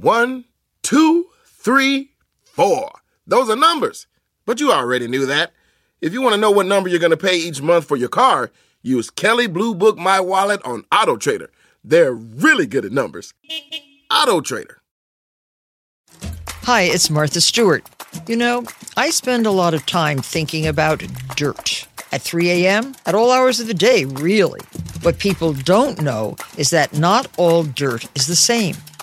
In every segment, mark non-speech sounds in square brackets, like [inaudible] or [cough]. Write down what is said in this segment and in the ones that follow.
One, two, three, four. Those are numbers. But you already knew that. If you want to know what number you're going to pay each month for your car, use Kelley Blue Book My Wallet on Auto Trader. They're really good at numbers. Auto Trader. Hi, it's Martha Stewart. You know, I spend a lot of time thinking about dirt. At 3 a.m., at all hours of the day, really. What people don't know is that not all dirt is the same.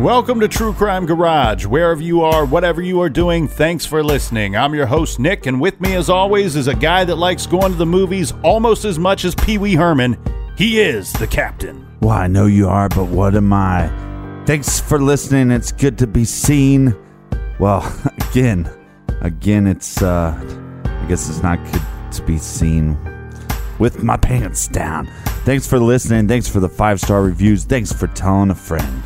Welcome to True Crime Garage. Wherever you are, whatever you are doing, thanks for listening. I'm your host, Nick, and with me, as always, is a guy that likes going to the movies almost as much as Pee Wee Herman. He is the captain. Well, I know you are, but what am I? Thanks for listening. It's good to be seen. Well, [laughs] again, again, it's, uh, I guess it's not good to be seen with my pants down. Thanks for listening. Thanks for the five star reviews. Thanks for telling a friend.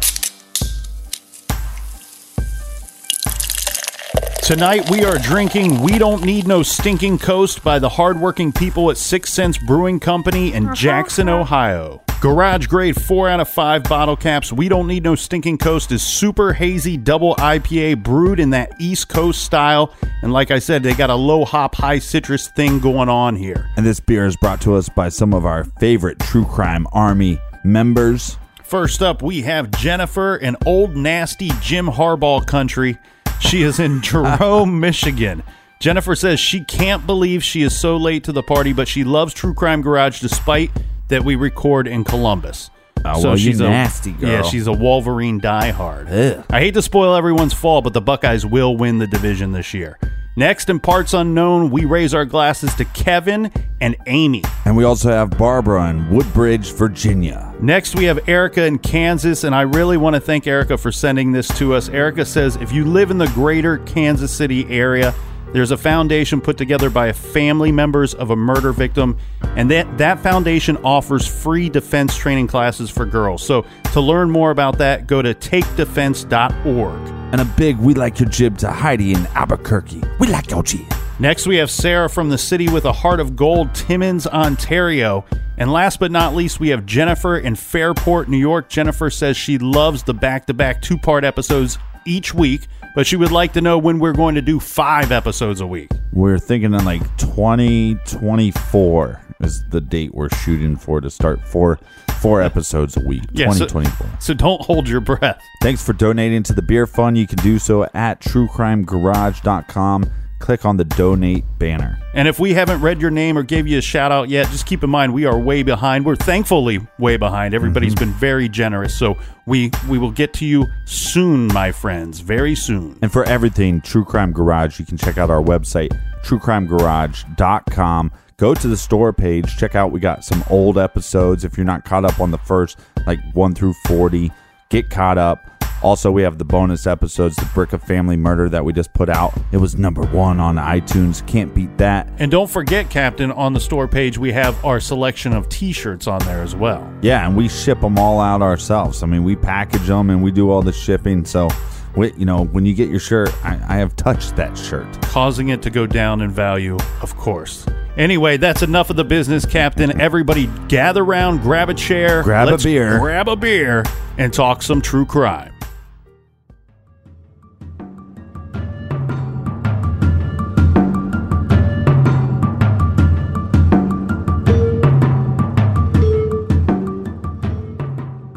Tonight we are drinking We Don't Need No Stinking Coast by the hardworking people at Six Sense Brewing Company in uh-huh. Jackson, Ohio. Garage grade 4 out of 5 bottle caps. We Don't Need No Stinking Coast is super hazy double IPA brewed in that East Coast style. And like I said, they got a low hop, high citrus thing going on here. And this beer is brought to us by some of our favorite True Crime Army members. First up, we have Jennifer in Old Nasty Jim Harbaugh country. She is in Jerome, [laughs] Michigan. Jennifer says she can't believe she is so late to the party, but she loves True Crime Garage despite that we record in Columbus. Oh, so well, you nasty girl. Yeah, she's a Wolverine diehard. Ugh. I hate to spoil everyone's fall, but the Buckeyes will win the division this year. Next, in parts unknown, we raise our glasses to Kevin and Amy. And we also have Barbara in Woodbridge, Virginia. Next, we have Erica in Kansas, and I really want to thank Erica for sending this to us. Erica says if you live in the greater Kansas City area, there's a foundation put together by family members of a murder victim, and that, that foundation offers free defense training classes for girls. So, to learn more about that, go to takedefense.org. And a big we like your jib to Heidi in Albuquerque. We like your jib. Next, we have Sarah from the city with a heart of gold, Timmins, Ontario. And last but not least, we have Jennifer in Fairport, New York. Jennifer says she loves the back to back two part episodes each week, but she would like to know when we're going to do five episodes a week. We're thinking in like 2024 is the date we're shooting for to start four four episodes a week. Yeah, 2024. So don't hold your breath. Thanks for donating to the beer fund. You can do so at truecrimegarage.com. Click on the donate banner. And if we haven't read your name or gave you a shout out yet, just keep in mind we are way behind. We're thankfully way behind. Everybody's mm-hmm. been very generous, so we we will get to you soon, my friends, very soon. And for everything True Crime Garage, you can check out our website, truecrimegarage.com. Go to the store page, check out we got some old episodes. If you're not caught up on the first, like 1 through 40, get caught up. Also, we have the bonus episodes, the Bricca Family Murder that we just put out. It was number one on iTunes. Can't beat that. And don't forget, Captain, on the store page we have our selection of T-shirts on there as well. Yeah, and we ship them all out ourselves. I mean, we package them and we do all the shipping. So, we, you know, when you get your shirt, I, I have touched that shirt. causing it to go down in value, of course. Anyway, that's enough of the business, Captain. Everybody gather round, grab a chair, Grab a beer. grab a beer, and talk some true crime.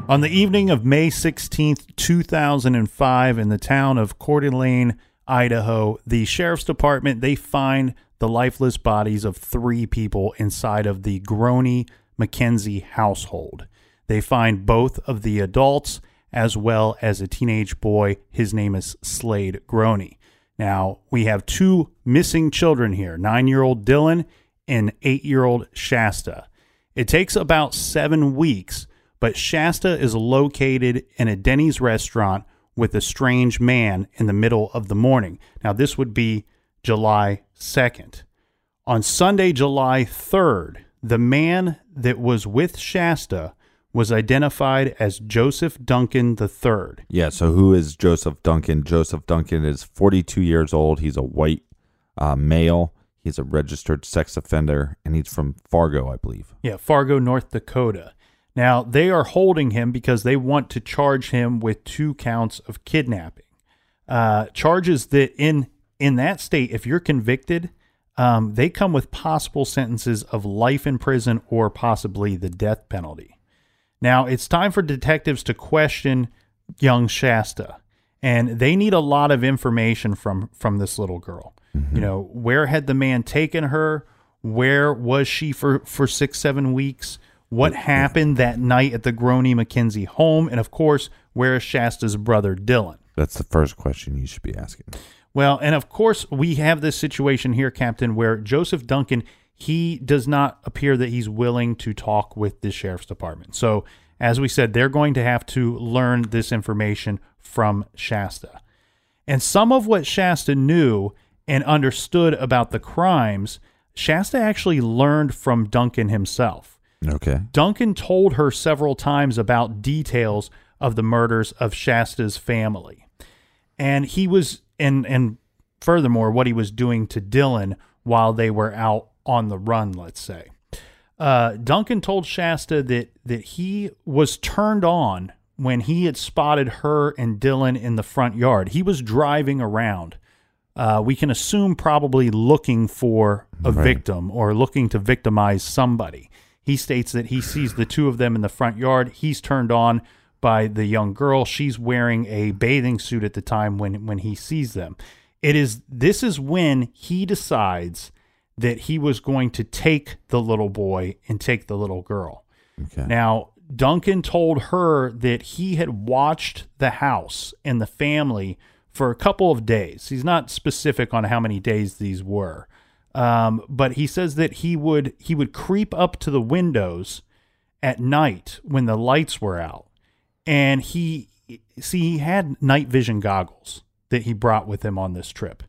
On the evening of May 16th, 2005, in the town of Coeur d'Alene, Idaho, the sheriff's department they find the lifeless bodies of three people inside of the Groene McKenzie household. They find both of the adults as well as a teenage boy. His name is Slade Groene. Now, we have two missing children here nine year old Dylan and eight year old Shasta. It takes about seven weeks, but Shasta is located in a Denny's restaurant with a strange man in the middle of the morning. Now, this would be July 2nd. On Sunday, July 3rd, the man that was with Shasta was identified as Joseph Duncan III. Yeah, so who is Joseph Duncan? Joseph Duncan is 42 years old. He's a white uh, male. He's a registered sex offender, and he's from Fargo, I believe. Yeah, Fargo, North Dakota. Now, they are holding him because they want to charge him with two counts of kidnapping. Uh, charges that in in that state, if you're convicted, um, they come with possible sentences of life in prison or possibly the death penalty. Now it's time for detectives to question young Shasta, and they need a lot of information from from this little girl. Mm-hmm. You know, where had the man taken her? Where was she for for six seven weeks? What happened that night at the Groene McKenzie home? And of course, where is Shasta's brother Dylan? That's the first question you should be asking. Well, and of course, we have this situation here, Captain, where Joseph Duncan he does not appear that he's willing to talk with the sheriff's department. So, as we said, they're going to have to learn this information from Shasta. And some of what Shasta knew and understood about the crimes, Shasta actually learned from Duncan himself. Okay. Duncan told her several times about details of the murders of Shasta's family. And he was and and furthermore what he was doing to Dylan while they were out on the run, let's say. Uh, Duncan told Shasta that that he was turned on when he had spotted her and Dylan in the front yard. He was driving around. Uh, we can assume probably looking for a right. victim or looking to victimize somebody. He states that he sees the two of them in the front yard. He's turned on by the young girl. She's wearing a bathing suit at the time when when he sees them. It is this is when he decides that he was going to take the little boy and take the little girl. Okay. Now, Duncan told her that he had watched the house and the family for a couple of days. He's not specific on how many days these were. Um, but he says that he would he would creep up to the windows at night when the lights were out, and he see he had night vision goggles that he brought with him on this trip,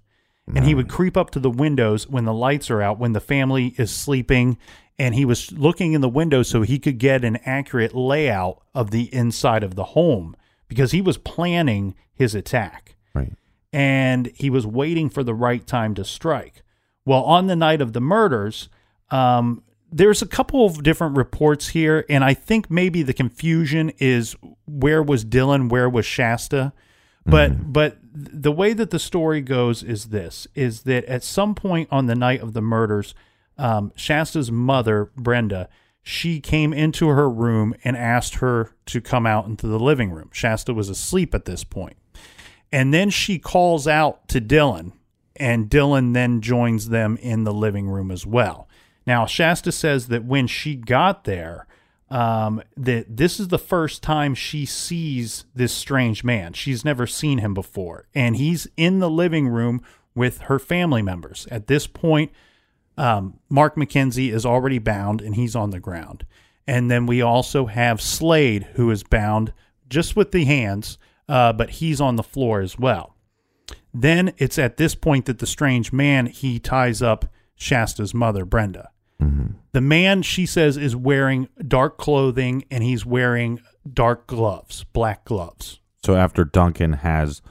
and he would creep up to the windows when the lights are out, when the family is sleeping, and he was looking in the window so he could get an accurate layout of the inside of the home because he was planning his attack. Right. And he was waiting for the right time to strike. Well, on the night of the murders, um, there's a couple of different reports here, and I think maybe the confusion is where was Dylan, where was Shasta? But mm-hmm. but the way that the story goes is this: is that at some point on the night of the murders, um, Shasta's mother, Brenda, she came into her room and asked her to come out into the living room. Shasta was asleep at this point, and then she calls out to Dylan, and Dylan then joins them in the living room as well. Now Shasta says that when she got there um, that this is the first time she sees this strange man. She's never seen him before. And he's in the living room with her family members. At this point, um, Mark McKenzie is already bound and he's on the ground. And then we also have Slade, who is bound just with the hands, uh, but he's on the floor as well. Then it's at this point that the strange man he ties up Shasta's mother, Brenda. Mm-hmm. The man, she says, is wearing dark clothing and he's wearing dark gloves, black gloves. So after Duncan has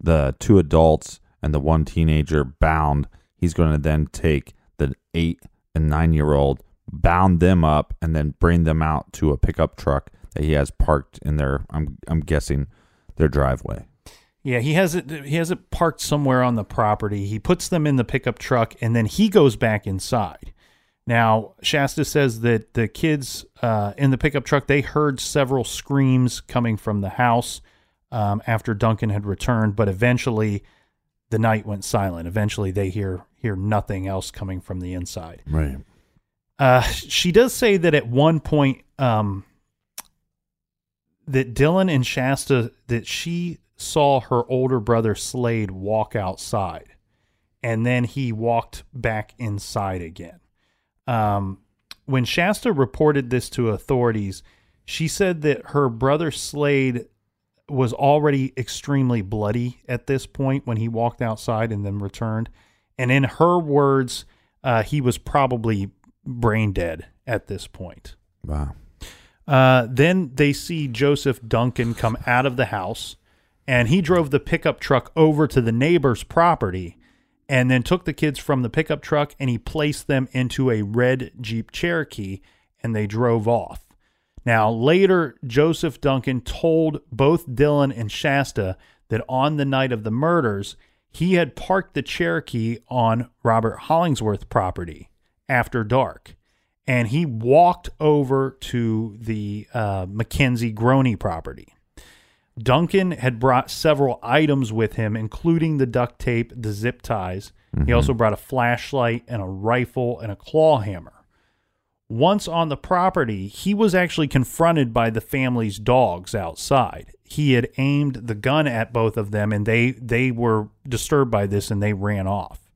the two adults and the one teenager bound, he's going to then take the eight and nine year old, bound them up, and then bring them out to a pickup truck that he has parked in their, I'm, I'm guessing, their driveway. Yeah, he has it. He has it parked somewhere on the property. He puts them in the pickup truck, and then he goes back inside. Now, Shasta says that the kids uh, in the pickup truck they heard several screams coming from the house um, after Duncan had returned, but eventually the night went silent. Eventually, they hear hear nothing else coming from the inside. Right. Uh, she does say that at one point, um, that Dylan and Shasta that she saw her older brother Slade walk outside, and then he walked back inside again. Um, when Shasta reported this to authorities, she said that her brother Slade was already extremely bloody at this point when he walked outside and then returned. And in her words, uh, he was probably brain dead at this point. Wow. Uh, then they see Joseph Duncan come out of the house, and he drove the pickup truck over to the neighbor's property and then took the kids from the pickup truck and he placed them into a red Jeep Cherokee and they drove off. Now, later, Joseph Duncan told both Dylan and Shasta that on the night of the murders, he had parked the Cherokee on Robert Hollingsworth property after dark. And he walked over to the uh, McKenzie Groene property. Duncan had brought several items with him, including the duct tape, the zip ties. He also brought a flashlight and a rifle and a claw hammer. Once on the property, he was actually confronted by the family's dogs outside. He had aimed the gun at both of them, and they they were disturbed by this and they ran off.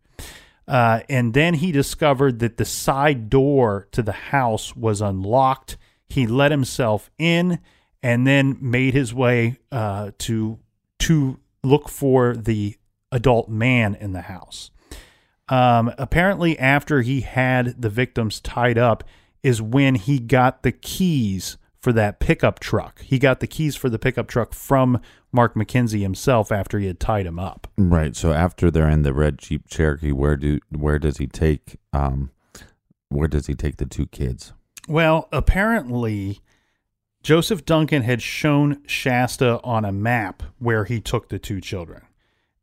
Uh, and then he discovered that the side door to the house was unlocked. He let himself in and then made his way uh, to to look for the adult man in the house. Um, apparently, after he had the victims tied up, is when he got the keys for that pickup truck. He got the keys for the pickup truck from Mark McKenzie himself after he had tied him up. Right. So after they're in the red Jeep Cherokee, where do where does he take um where does he take the two kids? Well, apparently, Joseph Duncan had shown Shasta on a map where he took the two children.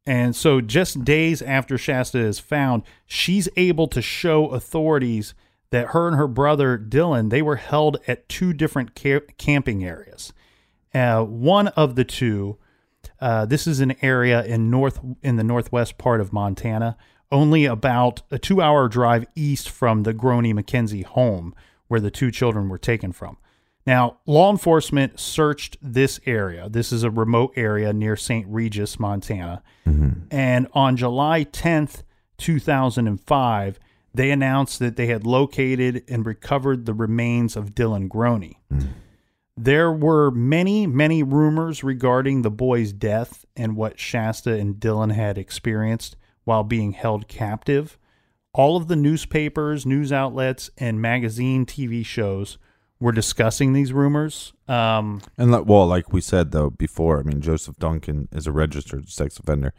And so, just days after Shasta is found, she's able to show authorities that her and her brother Dylan they were held at two different ca- camping areas. Uh, one of the two, uh, this is an area in north in the northwest part of Montana, only about a two-hour drive east from the Groene McKenzie home where the two children were taken from. Now, law enforcement searched this area. This is a remote area near St. Regis, Montana. Mm-hmm. And on July 10th, 2005, they announced that they had located and recovered the remains of Dylan Groene. Mm. There were many, many rumors regarding the boy's death and what Shasta and Dylan had experienced while being held captive. All of the newspapers, news outlets, and magazine TV shows were discussing these rumors. Um, And like, well, like we said though before, I mean Joseph Duncan is a registered sex offender.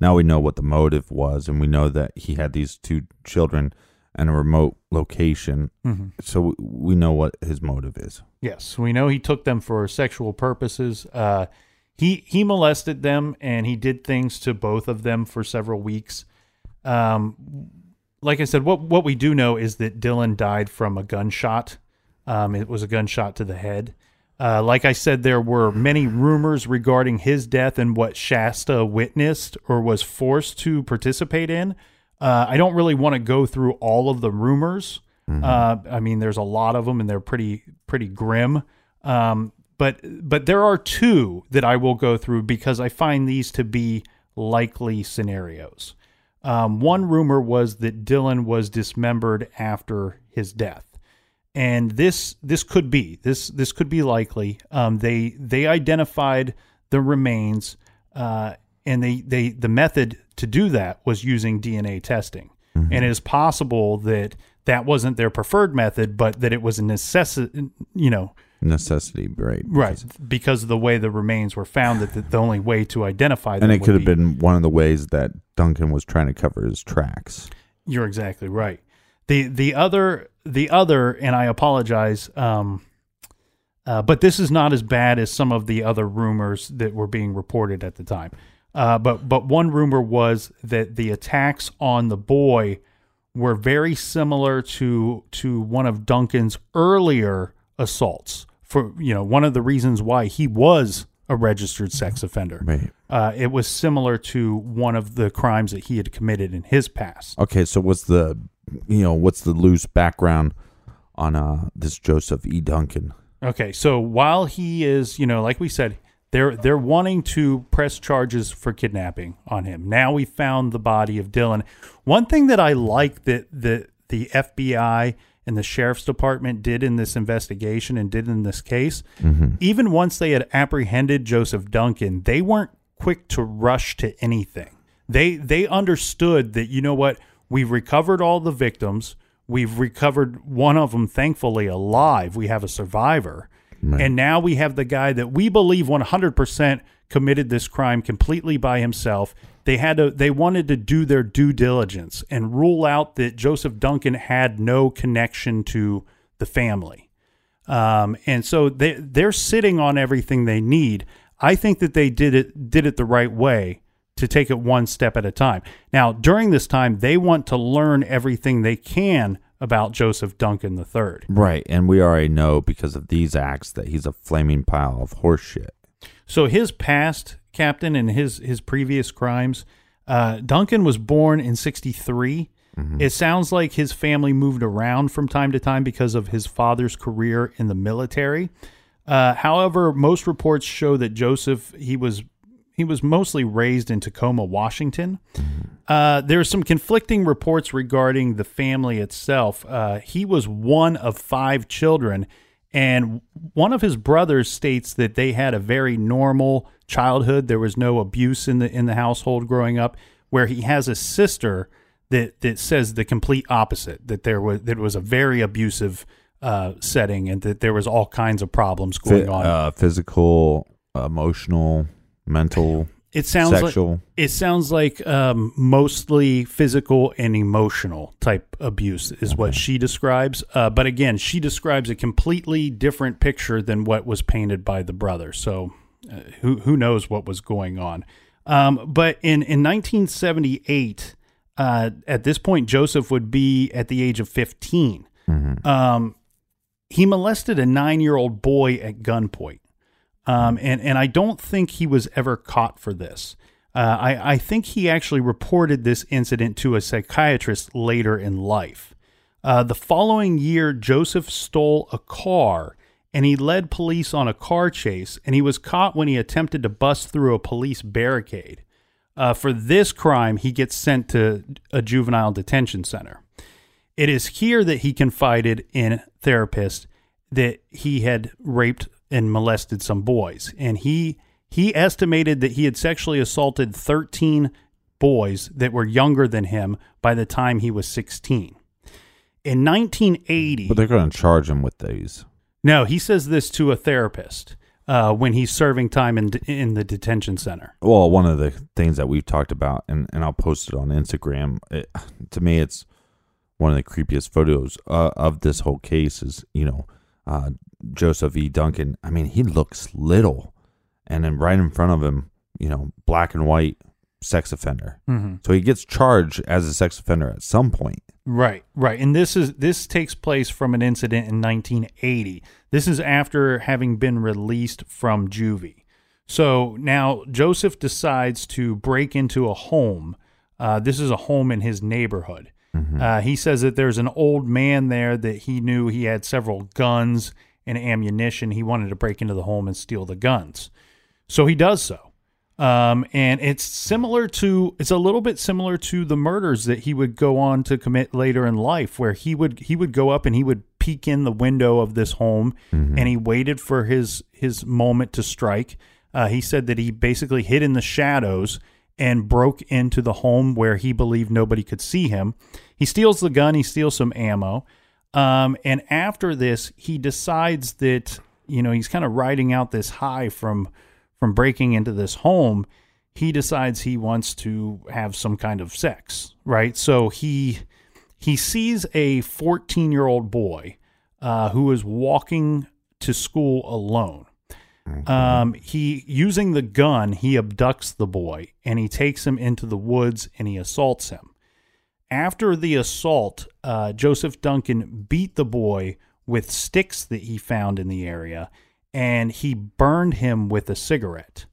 Now we know what the motive was, and we know that he had these two children in a remote location. So we know what his motive is. Yes, we know he took them for sexual purposes. Uh, he he molested them and he did things to both of them for several weeks. Um, like I said, what what we do know is that Dylan died from a gunshot. Um, it was a gunshot to the head. Uh, like I said, there were many rumors regarding his death and what Shasta witnessed or was forced to participate in. Uh, I don't really want to go through all of the rumors. Uh, I mean, there's a lot of them, and they're pretty pretty grim. Um, but but there are two that I will go through because I find these to be likely scenarios. Um, one rumor was that Dylan was dismembered after his death and this this could be this this could be likely. Um, they they identified the remains, uh, and they they the method to do that was using DNA testing. And it is possible that that wasn't their preferred method, but that it was a necessity. You know, Necessity, right? right because of the way the remains were found. That the, the only way to identify them And it could have be- been one of the ways that Duncan was trying to cover his tracks. You're exactly right. The the other the other, and I apologize, um, uh, but this is not as bad as some of the other rumors that were being reported at the time. Uh, but but one rumor was that the attacks on the boy were very similar to to one of Duncan's earlier assaults. For you know, one of the reasons why he was a registered sex offender. Right. Uh, it was similar to one of the crimes that he had committed in his past. Okay, so was the you know what's the loose background on uh this Joseph E. Duncan? Okay, so while he is, you know, like we said, they're they're wanting to press charges for kidnapping on him. Now we found the body of Dylan. One thing that I like that the the FBI and the sheriff's department did in this investigation and did in this case, even once they had apprehended Joseph Duncan, they weren't quick to rush to anything. They they understood that you know what, we've recovered all the victims. We've recovered one of them, thankfully, alive. We have a survivor. And now we have the guy that we believe 100% committed this crime completely by himself. They had to they wanted to do their due diligence and rule out that Joseph Duncan had no connection to the family. Um, and so they they're sitting on everything they need. I think that they did it did it the right way to take it one step at a time. Now, during this time, they want to learn everything they can about Joseph Duncan III. Right, and we already know because of these acts that he's a flaming pile of horseshit. So his past, Captain, and his his previous crimes. Uh, Duncan was born in '63. It sounds like his family moved around from time to time because of his father's career in the military. Uh, however, most reports show that Joseph he was he was mostly raised in Tacoma, Washington. Uh, there's some conflicting reports regarding the family itself. Uh, he was one of five children, and one of his brothers states that they had a very normal childhood. There was no abuse in the in the household growing up. Where he has a sister that that says the complete opposite. That there was that it was a very abusive uh, setting, and that there was all kinds of problems going on. uh, physical, emotional, mental, It sounds sexual. like it sounds like um, mostly physical and emotional type abuse is what she describes. Uh, but again, she describes a completely different picture than what was painted by the brother. So uh, who who knows what was going on? Um, but in in 1978, uh, at this point, Joseph would be at the age of 15. Um, he molested a nine year old boy at gunpoint. Um, and, and I don't think he was ever caught for this. Uh, I, I think he actually reported this incident to a psychiatrist later in life. Uh, the following year, Joseph stole a car and he led police on a car chase, and he was caught when he attempted to bust through a police barricade. Uh, for this crime, he gets sent to a juvenile detention center. It is here that he confided in therapist that he had raped and molested some boys, and he he estimated that he had sexually assaulted 13 boys that were younger than him by the time he was 16. In 1980, But they're going to charge him with these. no, he says this to a therapist uh, when he's serving time in in the detention center. Well, one of the things that we've talked about, and, and I'll post it on Instagram. It, to me, it's one of the creepiest photos uh, of this whole case. Is you know uh, Joseph E. Duncan. I mean, he looks little, and then right in front of him, you know, black and white sex offender. Mm-hmm. So he gets charged as a sex offender at some point. Right, right. And this is this takes place from an incident in 1980. This is after having been released from juvie. So now Joseph decides to break into a home. Uh, this is a home in his neighborhood. Uh, he says that there's an old man there that he knew he had several guns and ammunition. He wanted to break into the home and steal the guns. So he does so. Um, and it's similar to it's a little bit similar to the murders that he would go on to commit later in life, where he would he would go up and he would peek in the window of this home and he waited for his his moment to strike. Uh, he said that he basically hid in the shadows and broke into the home where he believed nobody could see him. He steals the gun, he steals some ammo. Um, and after this, he decides that, you know, he's kind of riding out this high from from breaking into this home. He decides he wants to have some kind of sex, right? So he he sees a 14 year old boy uh, who is walking to school alone. Um, he using the gun, he abducts the boy and he takes him into the woods and he assaults him. After the assault, uh, Joseph Duncan beat the boy with sticks that he found in the area, and he burned him with a cigarette.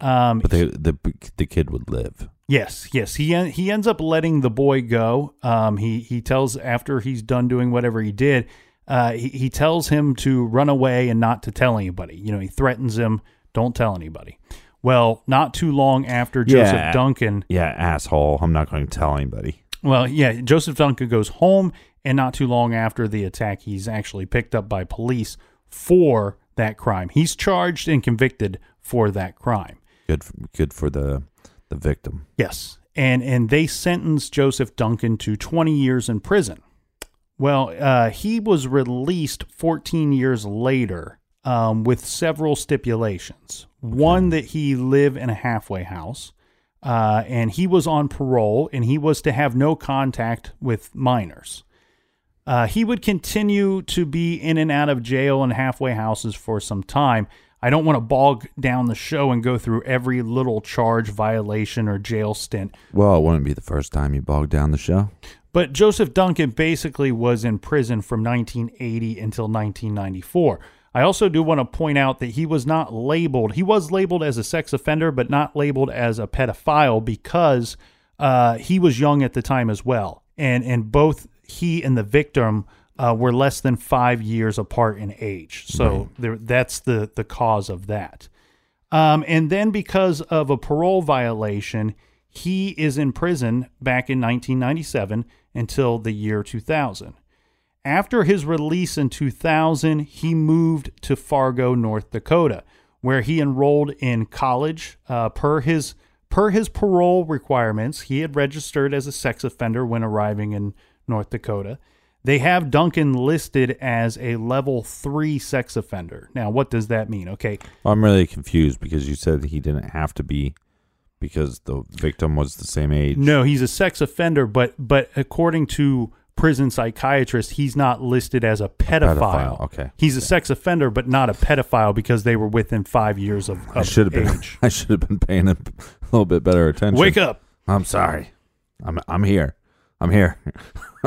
Um, But they, the the kid would live. Yes, yes. He he ends up letting the boy go. Um, he he tells after he's done doing whatever he did, uh, he he tells him to run away and not to tell anybody. You know, he threatens him, don't tell anybody. Well, not too long after Joseph Yeah. Duncan, Yeah, asshole. I'm not going to tell anybody. Well, yeah, Joseph Duncan goes home, and not too long after the attack, he's actually picked up by police for that crime. He's charged and convicted for that crime. Good, for, good for the the victim. Yes. And and they sentenced Joseph Duncan to 20 years in prison. Well, uh, he was released 14 years later um, with several stipulations. One that he live in a halfway house, uh, and he was on parole, and he was to have no contact with minors. Uh, he would continue to be in and out of jail and halfway houses for some time. I don't want to bog down the show and go through every little charge, violation, or jail stint. Well, it wouldn't be the first time you bogged down the show. But Joseph Duncan basically was in prison from 1980 until 1994. I also do want to point out that he was not labeled, he was labeled as a sex offender, but not labeled as a pedophile because uh, he was young at the time as well. And, and both he and the victim uh, were less than five years apart in age. So there, that's the, the cause of that. Um, and then because of a parole violation, he is in prison back in 1997 until the year 2000. After his release in 2000, he moved to Fargo, North Dakota, where he enrolled in college. Uh, per his per his parole requirements, he had registered as a sex offender when arriving in North Dakota. They have Duncan listed as a level three sex offender. Now, what does that mean? Okay, I'm really confused because you said he didn't have to be because the victim was the same age. No, he's a sex offender, but but according to prison psychiatrist, he's not listed as a pedophile. Pedophile, okay. He's a sex offender, but not a pedophile because they were within five years of, of [laughs] I should have been. I should have been paying a little bit better attention. Wake up. I'm sorry. I'm I'm here. I'm here. [laughs]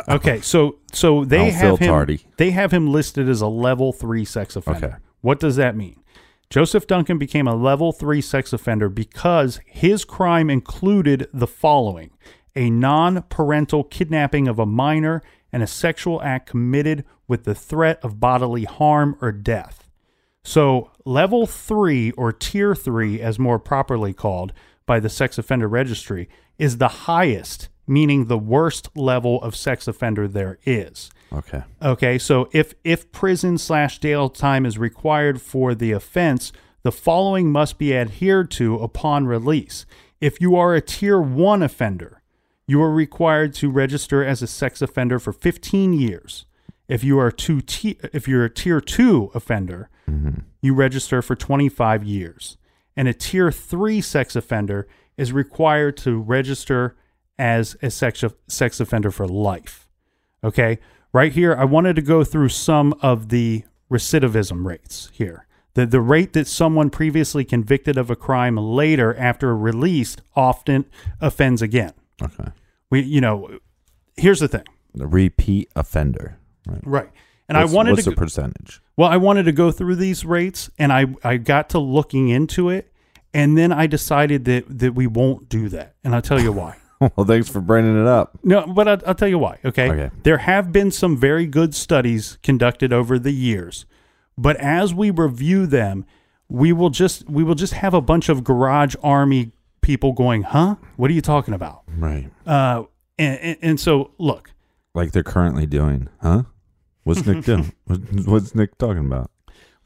Okay, so so they have him. tardy. They have him listed as a level three sex offender. Okay. What does that mean? Joseph Duncan became a level three sex offender because his crime included the following: a non-parental kidnapping of a minor and a sexual act committed with the threat of bodily harm or death. So, level three or tier three, as more properly called by the sex offender registry, is the highest, meaning the worst level of sex offender there is. Okay. Okay, so if if prison slash jail time is required for the offense, the following must be adhered to upon release. If you are a tier one offender, you are required to register as a sex offender for 15 years. If you are two t- if you're a tier two offender, mm-hmm. you register for 25 years. And a tier three sex offender is required to register as a sex, sex offender for life. Okay. Right here, I wanted to go through some of the recidivism rates here. The, the rate that someone previously convicted of a crime later after released often offends again. Okay. We, you know, here's the thing. The repeat offender. Right. Right. And What's- I wanted what's to the percentage? well, I wanted to go through these rates and I, I got to looking into it and then I decided that, that we won't do that. And I'll tell you why. [laughs] well, thanks for bringing it up. No, but I'll, I'll tell you why. Okay? Okay. There have been some very good studies conducted over the years, but as we review them, we will just we will just have a bunch of garage army people going, "Huh? What are you talking about?" Right. Uh, and, and, and so look, Like they're currently doing, huh? What's Nick [laughs] doing? What's, Nick talking about?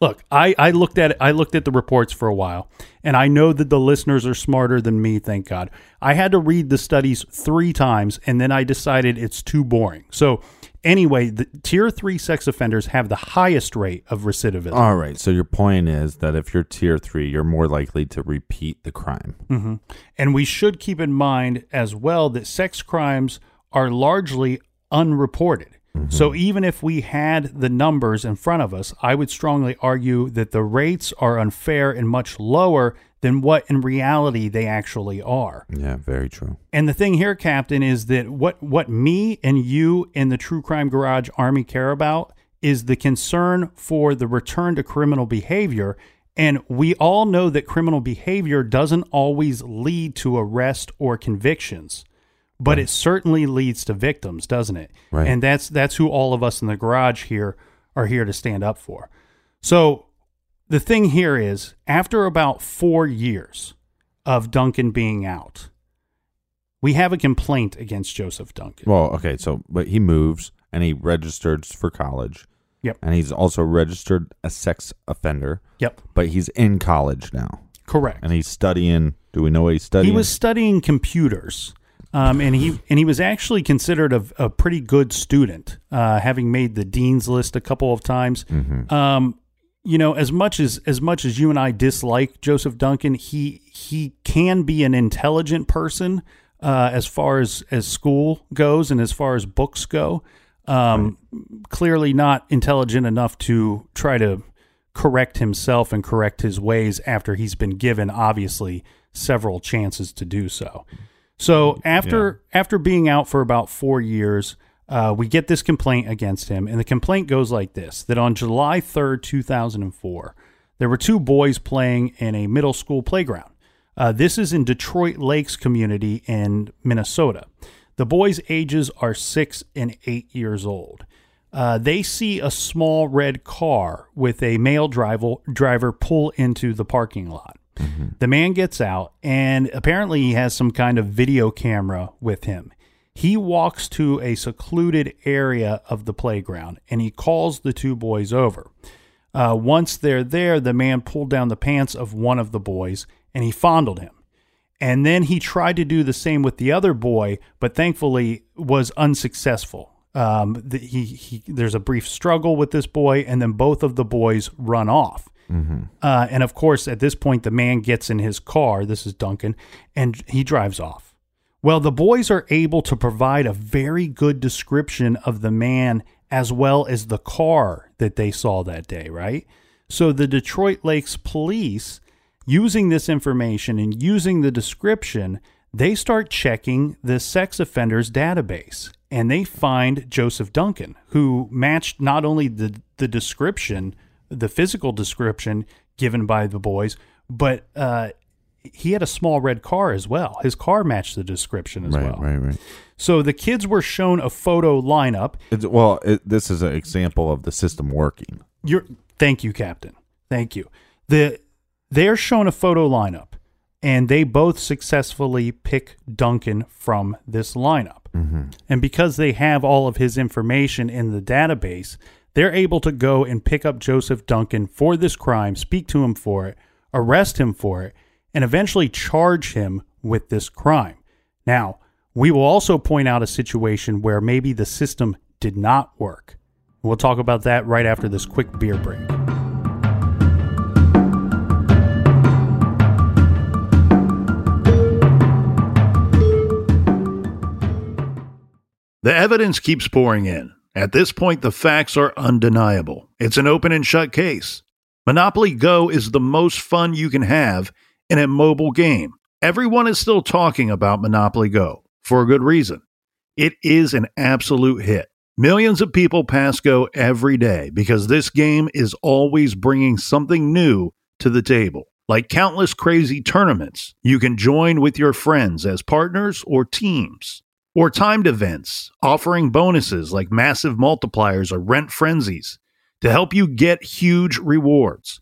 Look, I, I looked at it, I looked at the reports for a while, and I know that the listeners are smarter than me, thank God. I had to read the studies three times and then I decided it's too boring. So anyway, the tier three sex offenders have the highest rate of recidivism. All right. So your point is that if you're tier three, you're more likely to repeat the crime. Mm-hmm. And we should keep in mind as well that sex crimes are largely unreported. Mm-hmm. So even if we had the numbers in front of us, I would strongly argue that the rates are unfair and much lower than what in reality they actually are. Yeah, very true. And the thing here, Captain, is that what what me and you in the True Crime Garage Army care about is the concern for the return to criminal behavior. And we all know that criminal behavior doesn't always lead to arrest or convictions, but it certainly leads to victims, doesn't it? Right. And that's that's who all of us in the garage here are here to stand up for. So the thing here is, after about four years of Duncan being out, we have a complaint against Joseph Duncan. Well, okay, so but he moves and he registered for college. Yep. And he's also registered a sex offender, Yep, but he's in college now. correct. And he's studying. Do we know what he's studying? He was studying computers, um, and he and he was actually considered a, a pretty good student, uh, having made the dean's list a couple of times. Um, you know, as much as as much as you and I dislike Joseph Duncan, he he can be an intelligent person uh, as far as as school goes and as far as books go. Um, Clearly, not intelligent enough to try to correct himself and correct his ways after he's been given obviously several chances to do so. So after after being out for about four years, uh, we get this complaint against him, and the complaint goes like this: that on July third, two thousand and four, there were two boys playing in a middle school playground. Uh, this is in Detroit Lakes community in Minnesota. The boys' ages are six and eight years old. Uh, they see a small red car with a male driver driver pull into the parking lot. The man gets out, and apparently he has some kind of video camera with him. He walks to a secluded area of the playground and he calls the two boys over. Uh, once they're there, the man pulled down the pants of one of the boys and he fondled him. And then he tried to do the same with the other boy, but thankfully was unsuccessful. Um, the, he, he, there's a brief struggle with this boy, and then both of the boys run off. Uh, and of course, at this point, the man gets in his car. This is Duncan, and he drives off. Well, the boys are able to provide a very good description of the man as well as the car that they saw that day, right? So the Detroit Lakes police, using this information and using the description, they start checking the sex offenders database and they find Joseph Duncan, who matched not only the, the description, the physical description given by the boys, but uh, he had a small red car as well. His car matched the description as right, well. right, right. So the kids were shown a photo lineup. It's, well, it, this is an example of the system working. You're thank you, Captain. Thank you. The they're shown a photo lineup, and they both successfully pick Duncan from this lineup. Mm-hmm. And because they have all of his information in the database, they're able to go and pick up Joseph Duncan for this crime, speak to him for it, arrest him for it, and eventually charge him with this crime. Now, we will also point out a situation where maybe the system did not work. We'll talk about that right after this quick beer break. The evidence keeps pouring in. At this point, the facts are undeniable. It's an open and shut case. Monopoly Go is the most fun you can have in a mobile game. Everyone is still talking about Monopoly Go for a good reason. It is an absolute hit. Millions of people pass Go every day because this game is always bringing something new to the table. Like countless crazy tournaments, you can join with your friends as partners or teams or timed events offering bonuses like massive multipliers or rent frenzies to help you get huge rewards.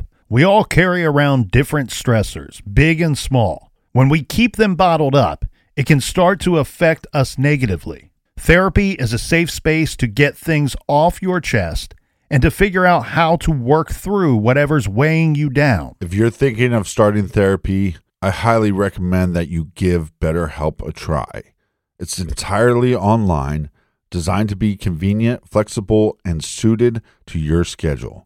We all carry around different stressors, big and small. When we keep them bottled up, it can start to affect us negatively. Therapy is a safe space to get things off your chest and to figure out how to work through whatever's weighing you down. If you're thinking of starting therapy, I highly recommend that you give BetterHelp a try. It's entirely online, designed to be convenient, flexible, and suited to your schedule.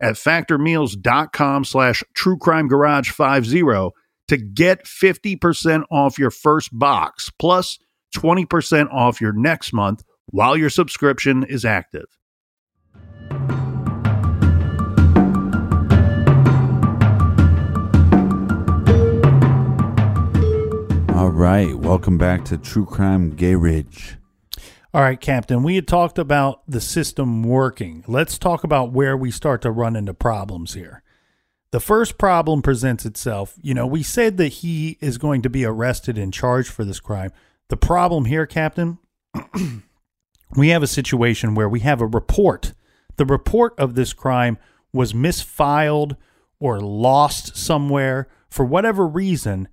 at factormeals.com slash truecrimegarage50 to get 50% off your first box, plus 20% off your next month while your subscription is active. All right. Welcome back to True Crime Garage. All right, Captain, we had talked about the system working. Let's talk about where we start to run into problems here. The first problem presents itself. You know, we said that he is going to be arrested and charged for this crime. The problem here, Captain, [clears throat] we have a situation where we have a report. The report of this crime was misfiled or lost somewhere for whatever reason.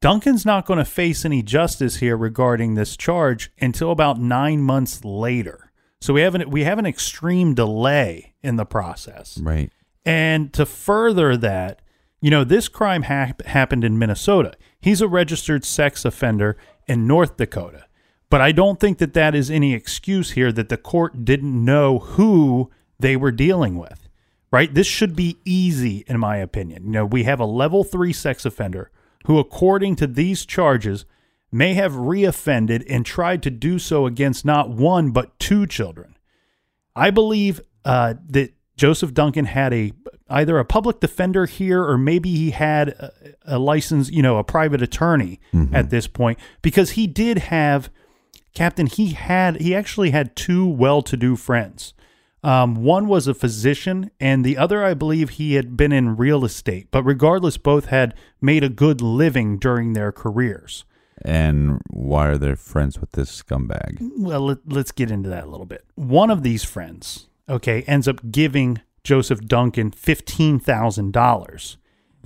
Duncan's not going to face any justice here regarding this charge until about nine months later. So we have an we have an extreme delay in the process. Right. And to further that, you know, this crime hap- happened in Minnesota. He's a registered sex offender in North Dakota. But I don't think that that is any excuse here that the court didn't know who they were dealing with, right? This should be easy, in my opinion. You know, we have a level three sex offender who, according to these charges, may have reoffended and tried to do so against not one, but two children. I believe uh, that Joseph Duncan had a either a public defender here or maybe he had a, a license, you know, a private attorney at this point because he did have Captain. He had he actually had two well-to-do friends. Um, one was a physician, and the other, I believe, he had been in real estate. But regardless, both had made a good living during their careers. And why are they friends with this scumbag? Well, let, let's get into that a little bit. One of these friends, okay, ends up giving Joseph Duncan $15,000.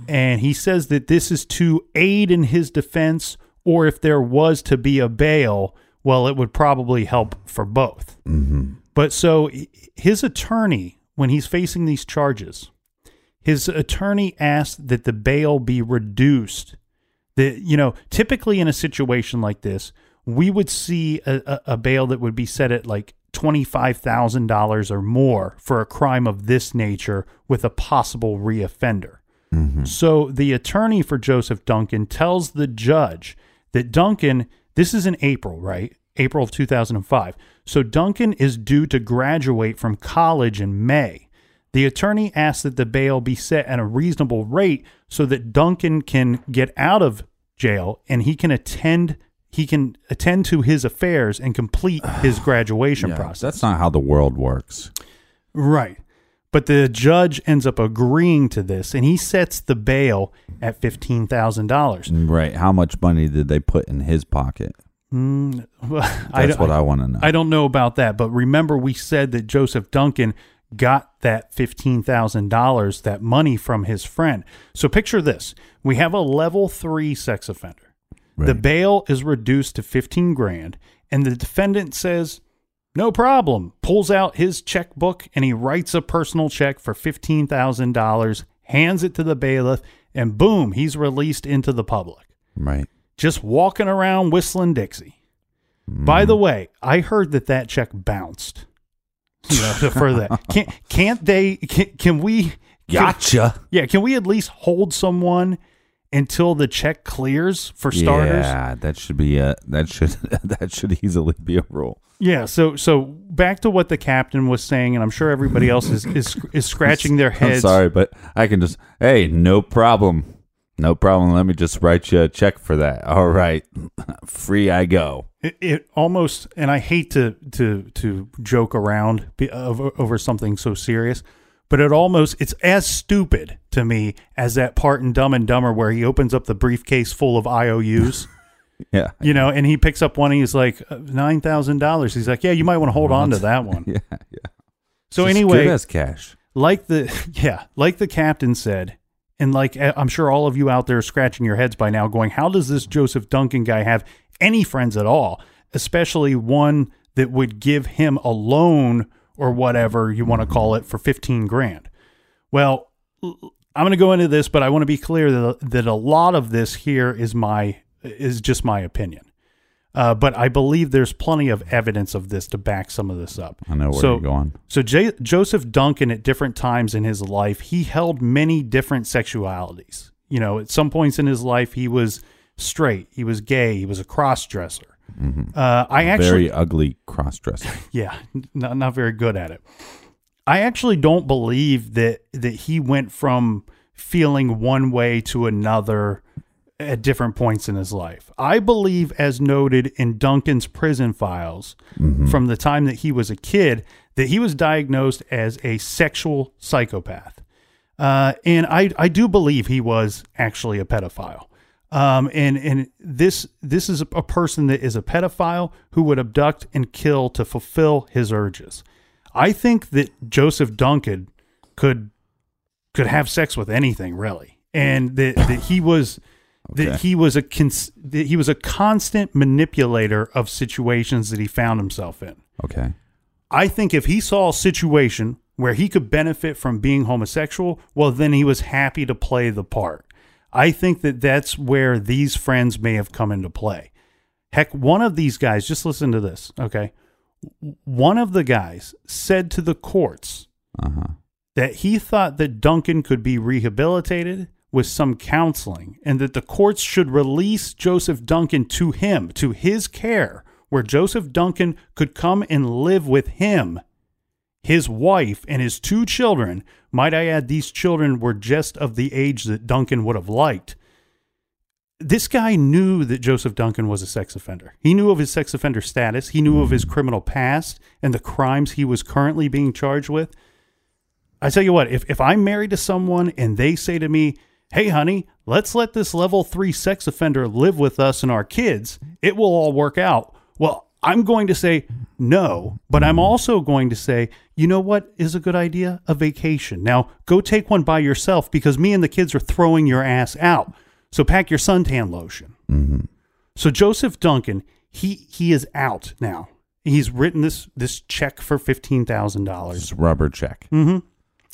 And he says that this is to aid in his defense, or if there was to be a bail, well, it would probably help for both. But so his attorney, when he's facing these charges, his attorney asked that the bail be reduced. The you know typically in a situation like this we would see a, a, a bail that would be set at like $25000 or more for a crime of this nature with a possible reoffender. Mm-hmm. So the attorney for joseph duncan tells the judge that duncan this is in april right? April of 2005 so duncan is due to graduate from college in may the attorney asks that the bail be set at a reasonable rate so that Duncan can get out of jail and he can attend he can attend to his affairs and complete [sighs] his graduation Yeah, process. That's not how the world works. Right. But the judge ends up agreeing to this and he sets the bail at $15,000. Right. How much money did they put in his pocket? Mm, well, I That's don't- what I want to know. I don't know about that, but remember we said that Joseph Duncan got that $15,000, that money from his friend. So picture this. We have a level 3 sex offender. The bail is reduced to 15 grand and the defendant says no problem. Pulls out his checkbook and he writes a personal check for $15,000, hands it to the bailiff and boom, he's released into the public Right. Just walking around whistling Dixie. By the way, I heard that that check bounced. You know, for that, [laughs] can't can't they? Can, can we? Gotcha. Yeah, can we at least hold someone until the check clears for starters? Yeah, that should be a that should [laughs] that should easily be a rule. Yeah, so so back to what the captain was saying, and I'm sure everybody else is is, is scratching their [laughs] heads. I'm sorry, but I can just hey, no problem. No problem. Let me just write you a check for that. [laughs] All right. Free I go. It, it almost, and I hate to to to joke around be, over, over something so serious, but it almost it's as stupid to me as that part in Dumb and Dumber where he opens up the briefcase full of IOUs, [laughs] Yeah. you know, and he picks up one. And he's like "Uh, nine thousand dollars. He's like, yeah, you might want to hold on to that [laughs] one. Yeah. Yeah. So Just anyway, as cash. like the yeah, like the captain said, and like I'm sure all of you out there are scratching your heads by now, going, "How does this Joseph Duncan guy have any friends at all? Especially one that would give him a loan or whatever you want to call it for 15 grand." Well, I'm going to go into this, but I want to be clear that that a lot of this here is my is just my opinion. Uh, but I believe there's plenty of evidence of this to back some of this up. I know where So- you're going. so J- Joseph Duncan, at different times in his life, he held many different sexualities. You know, at some points in his life, he was straight, he was gay, he was a cross dresser. Uh, I actually, Very ugly cross dresser. [laughs] yeah, not not very good at it. I actually don't believe that that he went from feeling one way to another at different points in his life. I believe, as noted in Duncan's prison files from the time that he was a kid, that he was diagnosed as a sexual psychopath. Uh, and I, I do believe he was actually a pedophile. Um, and and this this is a, a person that is a pedophile who would abduct and kill to fulfill his urges. I think that Joseph Duncan could could have sex with anything really, and that, that he was Okay. that he was a cons- that he was a constant manipulator of situations that he found himself in. Okay. I think if he saw a situation where he could benefit from being homosexual, well, then he was happy to play the part. I think that that's where these friends may have come into play. Heck, one of these guys, just listen to this, okay? One of the guys said to the courts Uh-huh. that he thought that Duncan could be rehabilitated with some counseling and that the courts should release Joseph Duncan to him, to his care, where Joseph Duncan could come and live with him, his wife, and his two children. Might I add, these children were just of the age that Duncan would have liked. This guy knew that Joseph Duncan was a sex offender. He knew of his sex offender status, he knew of his criminal past and the crimes he was currently being charged with. I tell you what, if, if I'm married to someone and they say to me, hey, honey, let's let this level three sex offender live with us and our kids, it will all work out. Well, I'm going to say no, but I'm also going to say, you know what is a good idea? A vacation. Now, go take one by yourself because me and the kids are throwing your ass out. So pack your suntan lotion. So Joseph Duncan, he he is out now. He's written this this check for fifteen thousand dollars rubber check. Mm-hmm.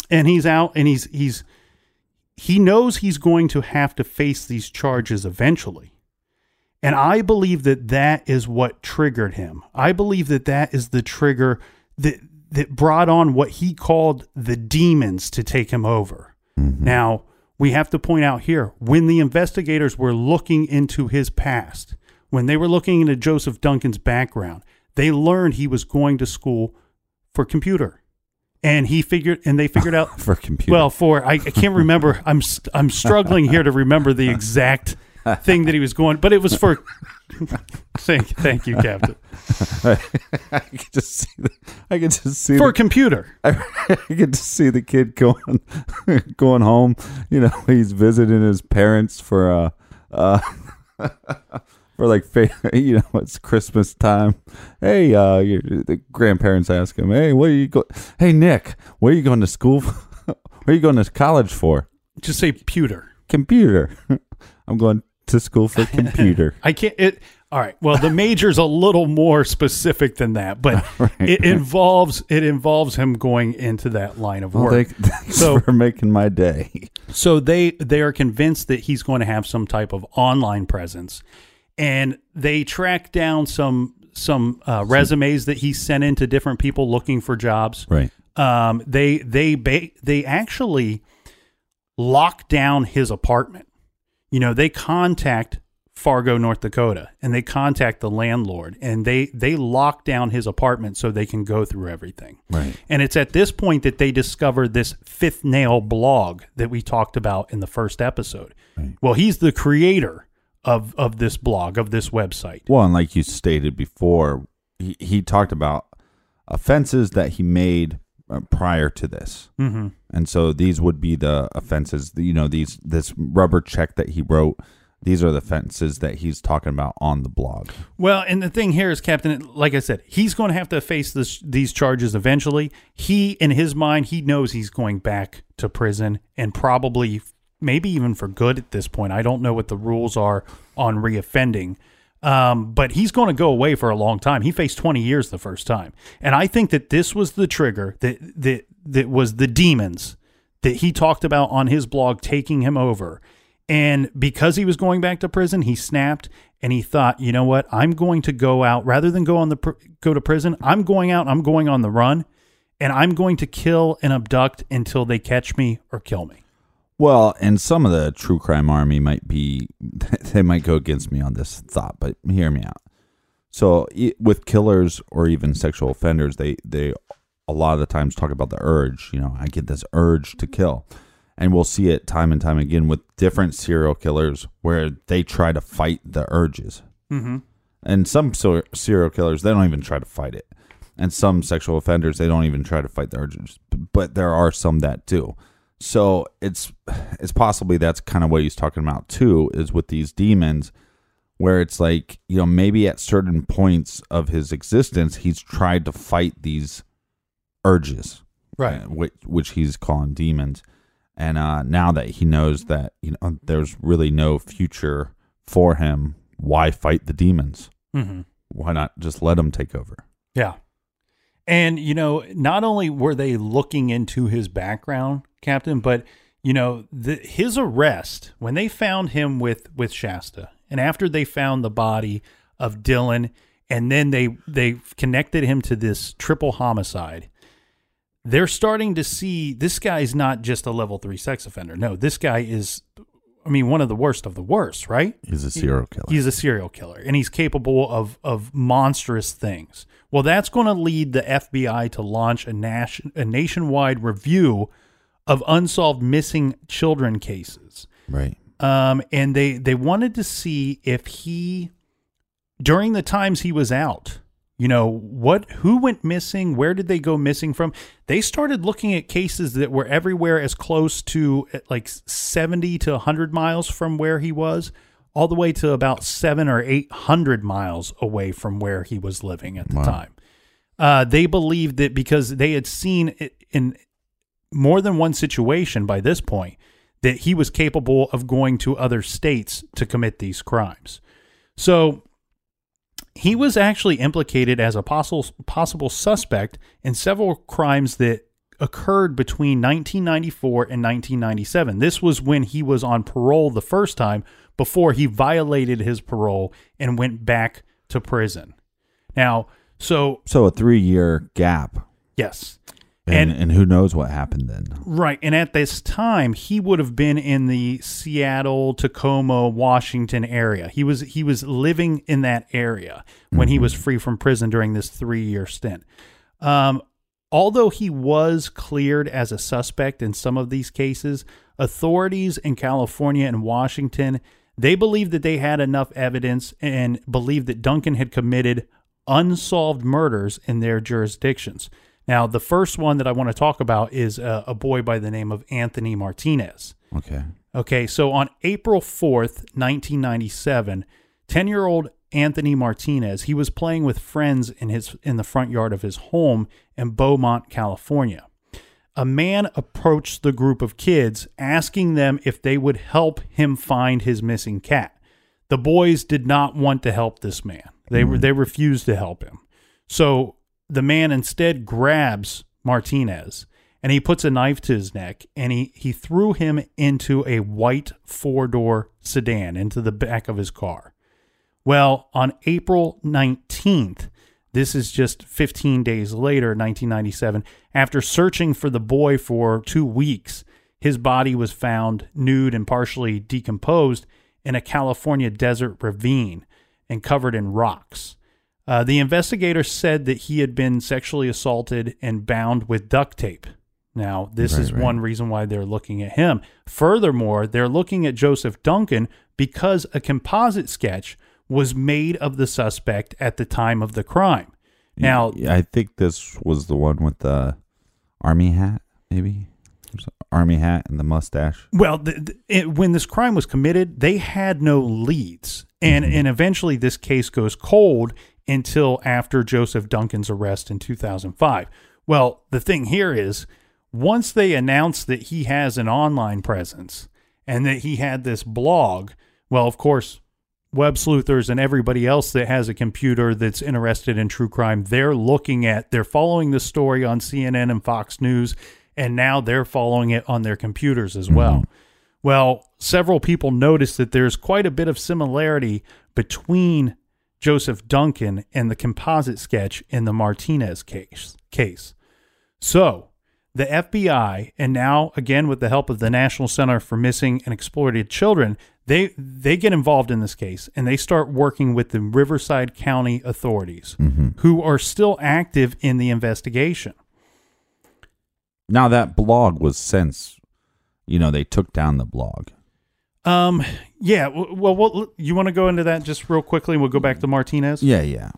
And he's out and he's he's he knows he's going to have to face these charges eventually. And i believe that that is what triggered him. I believe that that is the trigger that that brought on what he called the demons to take him over. Mm-hmm. Now we have to point out here when the investigators were looking into his past when they were looking into joseph duncan's background they learned he was going to school for computer and he figured and they figured out [laughs] For computer. well for I, I can't remember [laughs] i'm i'm struggling here to remember the exact thing that he was going but it was for [laughs] thank, thank you captain I can just see the, I can just see for the, computer I get to see the kid going going home. You know, he's visiting his parents for uh uh for like [laughs] you know it's Christmas time. Hey, uh, your, the grandparents ask him, "Hey, what are you go? Hey, Nick, where are you going to school? For? [laughs] what are you going to college for? just say pewter Computer. [laughs] I'm going to school for computer. i can't it all right well the major's a little more specific than that but it involves it involves him going into that line of Well, work thank- thanks So- for making my day. So they they are convinced that he's going to have some type of online presence, and they track down some some uh, resumes that he sent in to different people looking for jobs. Right. Um, they they ba- they actually lock down his apartment. You know, they contact Fargo, North Dakota, and they contact the landlord, and they they lock down his apartment so they can go through everything. Right. And it's at this point that they discover this Fifth Nail blog that we talked about in the first episode. Well, he's the creator of of this blog of this website. Well, and like you stated before, he, he talked about offenses that he made uh, prior to this, Mm-hmm. and so these would be the offenses. You know, these this rubber check that he wrote. These are the offenses that he's talking about on the blog. Well, and the thing here is, Captain, like I said, he's going to have to face this, these charges eventually. He, in his mind, he knows he's going back to prison and probably, maybe even for good at this point. I don't know what the rules are on reoffending. Um, but he's going to go away for a long time. He faced 20 years the first time. And I think that this was the trigger that, that, that was the demons that he talked about on his blog taking him over. And because he was going back to prison, he snapped and he thought, you know what? I'm going to go out rather than go on the pr- go to prison. I'm going out. I'm going on the run, and I'm going to kill and abduct until they catch me or kill me. Well, and some of the true crime army might be [laughs] they might go against me on this thought, but hear me out. So with killers or even sexual offenders, they they a lot of the times talk about the urge. You know, I get this urge to kill, and we'll see it time and time again with different serial killers where they try to fight the urges. Mm-hmm. And some serial killers they don't even try to fight it, and some sexual offenders they don't even try to fight the urges. But there are some that do. So it's it's possibly that's kind of what he's talking about too, is with these demons, where it's like you know maybe at certain points of his existence he's tried to fight these urges, Right. uh, which, which he's calling demons, and uh, now that he knows that you know there's really no future for him, why fight the demons? Mm-hmm. Why not just let them take over? Yeah. And you know, not only were they looking into his background, Captain, but you know, the, his arrest when they found him with with Shasta, and after they found the body of Dylan, and then they they connected him to this triple homicide. They're starting to see this guy's not just a level three sex offender. No, this guy is, I mean, one of the worst of the worst, right? He's a serial killer. He's a serial killer, and he's capable of of monstrous things. Well, that's going to lead the FBI to launch a, nation, a nationwide review of unsolved missing children cases. right. Um, and they they wanted to see if he, during the times he was out, you know what, who went missing, where did they go missing from? They started looking at cases that were everywhere as close to like seventy to hundred miles from where he was, all the way to about seven or eight hundred miles away from where he was living at the Wow. time. Uh, they believed that because they had seen it in more than one situation by this point that he was capable of going to other states to commit these crimes. So he was actually implicated as a possible possible suspect in several crimes that occurred between 1994 and 1997. This was when he was on parole the first time before he violated his parole and went back to prison. Now, so So a three year gap. yes. And, And- and who knows what happened then? Right. And at this time, he would have been in the Seattle, Tacoma, Washington area. He was he was living in that area when he was free from prison during this three year stint. Um, although he was cleared as a suspect in some of these cases, authorities in California and Washington they believed that they had enough evidence and believed that Duncan had committed unsolved murders in their jurisdictions. Now, the first one that I want to talk about is a, a boy by the name of Anthony Martinez. Okay. Okay, so on April 4th, 1997, 10-year-old Anthony Martinez, he was playing with friends in his in the front yard of his home in Beaumont, California. A man approached the group of kids asking them if they would help him find his missing cat. The boys did not want to help this man. They were mm. they refused to help him. So the man instead grabs Martinez and he puts a knife to his neck and he, he threw him into a white four door sedan into the back of his car. Well, on April 19th, this is just 15 days later, 1997, after searching for the boy for two weeks, his body was found nude and partially decomposed in a California desert ravine and covered in rocks. Uh, the investigator said that he had been sexually assaulted and bound with duct tape. Now, this Right, is right. one reason why they're looking at him. Furthermore, they're looking at Joseph Duncan because a composite sketch was made of the suspect at the time of the crime. Now, Yeah, I think this was the one with the army hat, maybe army hat and the mustache. Well, the, the, it, when this crime was committed, they had no leads, and mm-hmm. and eventually this case goes cold until after Joseph Duncan's arrest in 2005. Well, the thing here is, once they announce that he has an online presence and that he had this blog, well, of course, web sleuthers and everybody else that has a computer that's interested in true crime, they're looking at, they're following the story on CNN and Fox News, and now they're following it on their computers as well. Mm-hmm. Well, several people noticed that there's quite a bit of similarity between Joseph Duncan and the composite sketch in the Martinez case. case. So, the FBI, and now again with the help of the National Center for Missing and Exploited Children, they they get involved in this case and they start working with the Riverside County authorities, who are still active in the investigation. Now that blog was since, you know, they took down the blog. Um, yeah. Well, well you want to go into that just real quickly? We'll go back to Martinez. Yeah, yeah.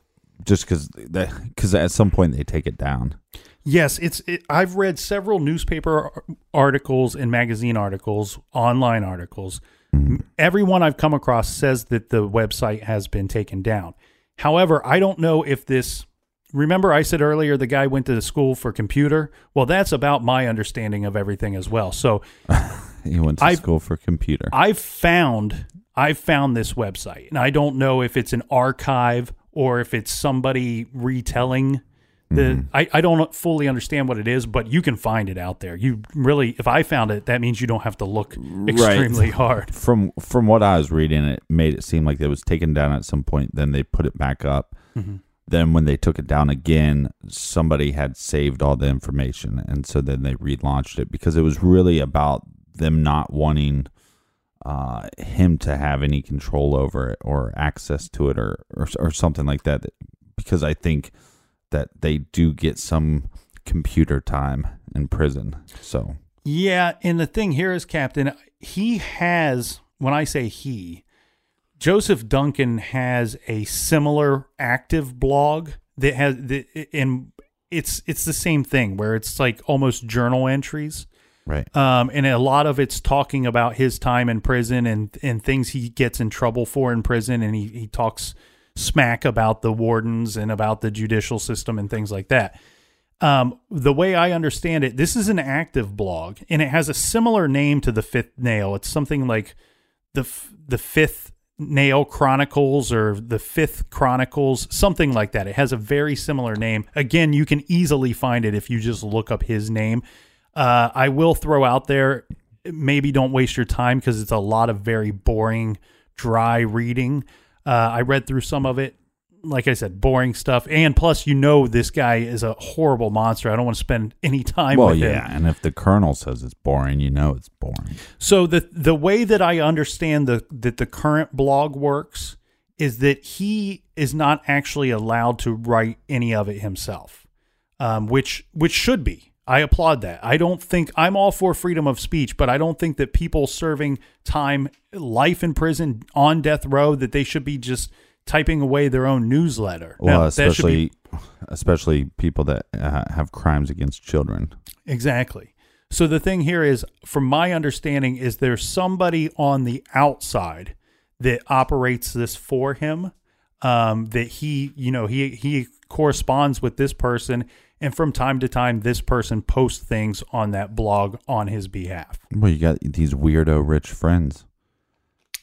Just because, because at some point they take it down. Yes, it's. It, I've read several newspaper articles and magazine articles, online articles. Everyone I've come across says that the website has been taken down. However, I don't know if this. Remember, I said earlier the guy went to the school for computer. Well, that's about my understanding of everything as well. So [laughs] He went to I've- school for computer. I've found I've found this website, and I don't know if it's an archive or if it's somebody retelling Mm-hmm. I, I don't fully understand what it is, but you can find it out there. You really, if I found it, that means you don't have to look extremely [laughs] hard. From from what I was reading, it made it seem like it was taken down at some point. Then they put it back up. Mm-hmm. Then when they took it down again, somebody had saved all the information, and so then they relaunched it because it was really about them not wanting uh, him to have any control over it or access to it or, or or something like that. Because I think that they do get some computer time in prison. So Yeah, and the thing here is, Captain, he has, when I say he, Joseph Duncan has a similar active blog that has, that, and it's it's the same thing where it's like almost journal entries. right, Um, and a lot of it's talking about his time in prison and, and things he gets in trouble for in prison. And he, he talks smack about the wardens and about the judicial system and things like that. Um, the way I understand it, this is an active blog and it has a similar name to the fifth nail. It's something like the, f- the fifth nail chronicles or the fifth chronicles, something like that. It has a very similar name. Again, you can easily find it if you just look up his name. Uh, I will throw out there, maybe don't waste your time because it's a lot of very boring, dry reading. Uh, I read through some of it. Like I said, boring stuff. And plus, you know, this guy is a horrible monster. I don't want to spend any time well, with him. yeah, and if the colonel says it's boring, you know it's boring. So the the way that I understand the that the current blog works is that he is not actually allowed to write any of it himself, um, which which should be. I applaud that. I don't think I'm all for freedom of speech, but I don't think that people serving time, life in prison, on death row, that they should be just typing away their own newsletter. Well, No, that should be- especially especially people that uh, have crimes against children. Exactly. So the thing here is, from my understanding, is there's somebody on the outside that operates this for him. Um, that he, you know, he he corresponds with this person, and from time to time, this person posts things on that blog on his behalf. Well, you got these weirdo rich friends.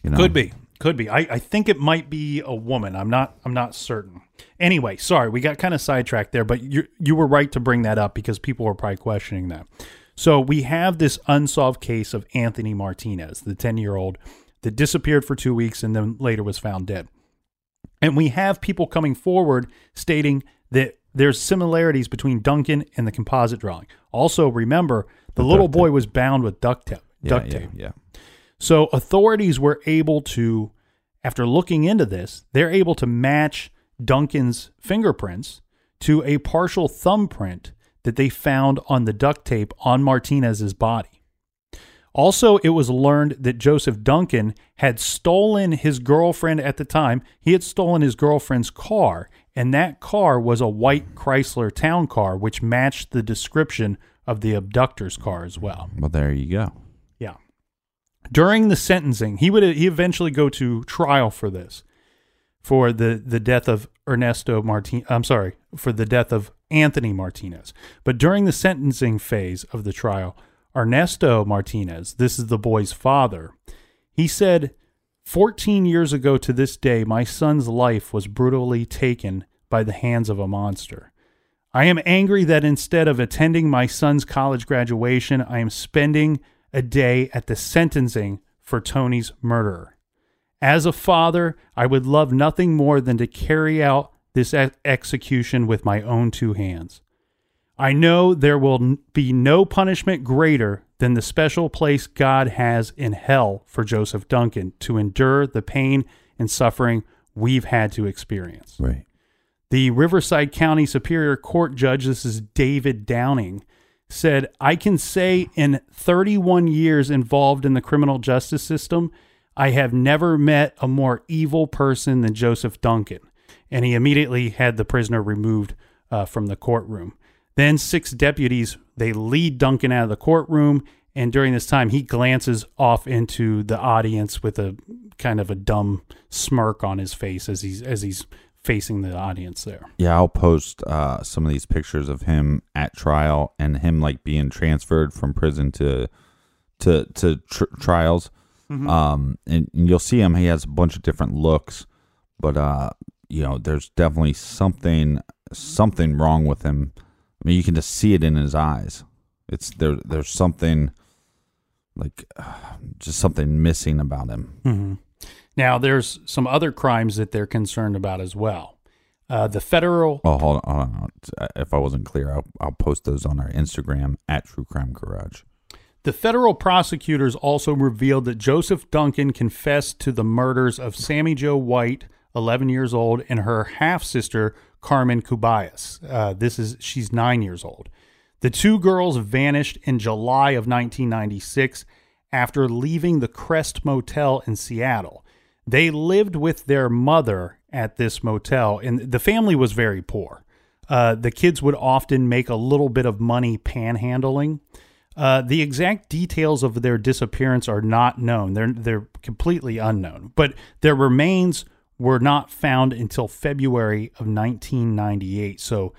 You know, Could be. Could be. I, I think it might be a woman. I'm not I'm not certain. Anyway, sorry, we got kind of sidetracked there, but you you were right to bring that up because people were probably questioning that. So we have this unsolved case of Anthony Martinez, the 10 year old that disappeared for two weeks and then later was found dead. And we have people coming forward stating that there's similarities between Duncan and the composite drawing. Also, remember the little boy was bound with duct tape. Yeah, Duct yeah, tape. yeah. So authorities were able to, after looking into this, they're able to match Duncan's fingerprints to a partial thumbprint that they found on the duct tape on Martinez's body. Also, it was learned that Joseph Duncan had stolen his girlfriend at the time. He had stolen his girlfriend's car, and that car was a white Chrysler town car, which matched the description of the abductor's car as well. Well, there you go. Yeah. During the sentencing, he would he eventually go to trial for this, for the the death of Ernesto Martin. I'm sorry, for the death of Anthony Martinez. But during the sentencing phase of the trial, Ernesto Martinez, this is the boy's father, he said, 14 years ago to this day, my son's life was brutally taken by the hands of a monster. I am angry that instead of attending my son's college graduation, I am spending a day at the sentencing for Tony's murderer. As a father, I would love nothing more than to carry out this ex- execution with my own two hands. I know there will be no punishment greater than the special place God has in hell for Joseph Duncan to endure the pain and suffering we've had to experience. Right. The Riverside County Superior Court judge, this is David Downing, said, I can say in 31 years involved in the criminal justice system, I have never met a more evil person than Joseph Duncan. And he immediately had the prisoner removed uh, from the courtroom. Then six deputies, they lead Duncan out of the courtroom. And during this time, he glances off into the audience with a kind of a dumb smirk on his face as he's as he's facing the audience there. Yeah, I'll post uh, some of these pictures of him at trial and him like being transferred from prison to to to tr- trials. Um, and, and you'll see him. He has a bunch of different looks, but uh, you know, there's definitely something something wrong with him. Mean, you can just see it in his eyes. It's there. There's something like uh, [sighs] just something missing about him. Mm-hmm. Now, there's some other crimes that they're concerned about as well. Uh, the federal. Oh, hold on, hold on. Uh, If I wasn't clear, I'll, I'll post those on our Instagram at True Crime Garage. The federal prosecutors also revealed that Joseph Duncan confessed to the murders of Sammy Joe White, 11 years old, and her half sister, Carmen Cubias. Uh, this is she's nine years old. The two girls vanished in July of 1996 after leaving the Crest Motel in Seattle. They lived with their mother at this motel, and the family was very poor. Uh, the kids would often make a little bit of money panhandling. Uh, the exact details of their disappearance are not known. They're they're completely unknown. But their remains were not found until February of 1998. So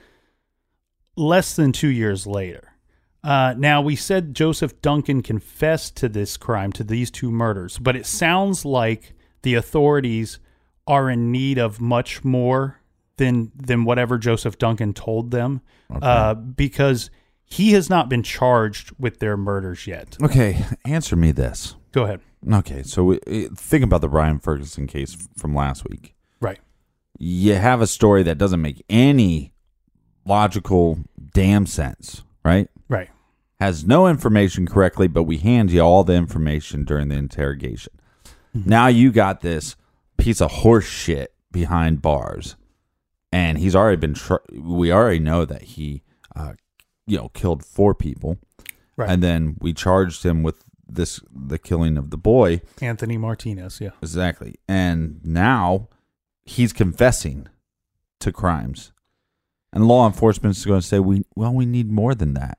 less than two years later. Uh, now we said Joseph Duncan confessed to this crime, to these two murders, but it sounds like the authorities are in need of much more than than whatever Joseph Duncan told them, uh, because he has not been charged with their murders yet. Okay, answer me this. Go ahead. Okay, so we, eh, think about the Ryan Ferguson case from last week. Right. You have a story that doesn't make any logical damn sense, right? Right. Has no information correctly, but we hand you all the information during the interrogation. Now you got this piece of horse shit behind bars, and he's already been. Tr- we already know that he, uh, you know, killed four people, Right. and then we charged him with this the killing of the boy. Anthony Martinez. Yeah. Exactly. And now he's confessing to crimes. And law enforcement is going to say, "We well, we need more than that."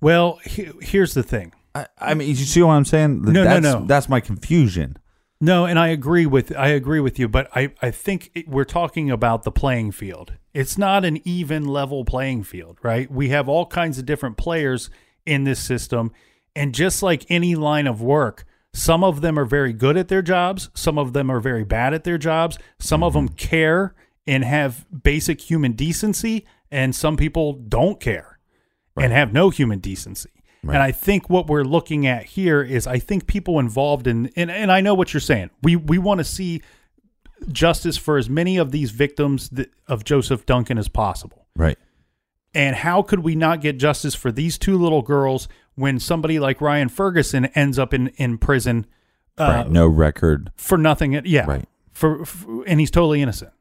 Well, he, here's the thing. I, I mean, you see what I'm saying? No, no, no. That's my confusion. No, and I agree with I agree with you, but I I think it, we're talking about the playing field. It's not an even level playing field, right? We have all kinds of different players in this system, and just like any line of work, some of them are very good at their jobs, some of them are very bad at their jobs, some of mm-hmm. them care and have basic human decency, and some people don't care and have no human decency. And I think what we're looking at here is I think people involved in and, and I know what you're saying. We we want to see justice for as many of these victims that, of Joseph Duncan as possible. Right. And how could we not get justice for these two little girls when somebody like Ryan Ferguson ends up in in prison uh, right. No record. for nothing? Yeah, Right. For, for and he's totally innocent.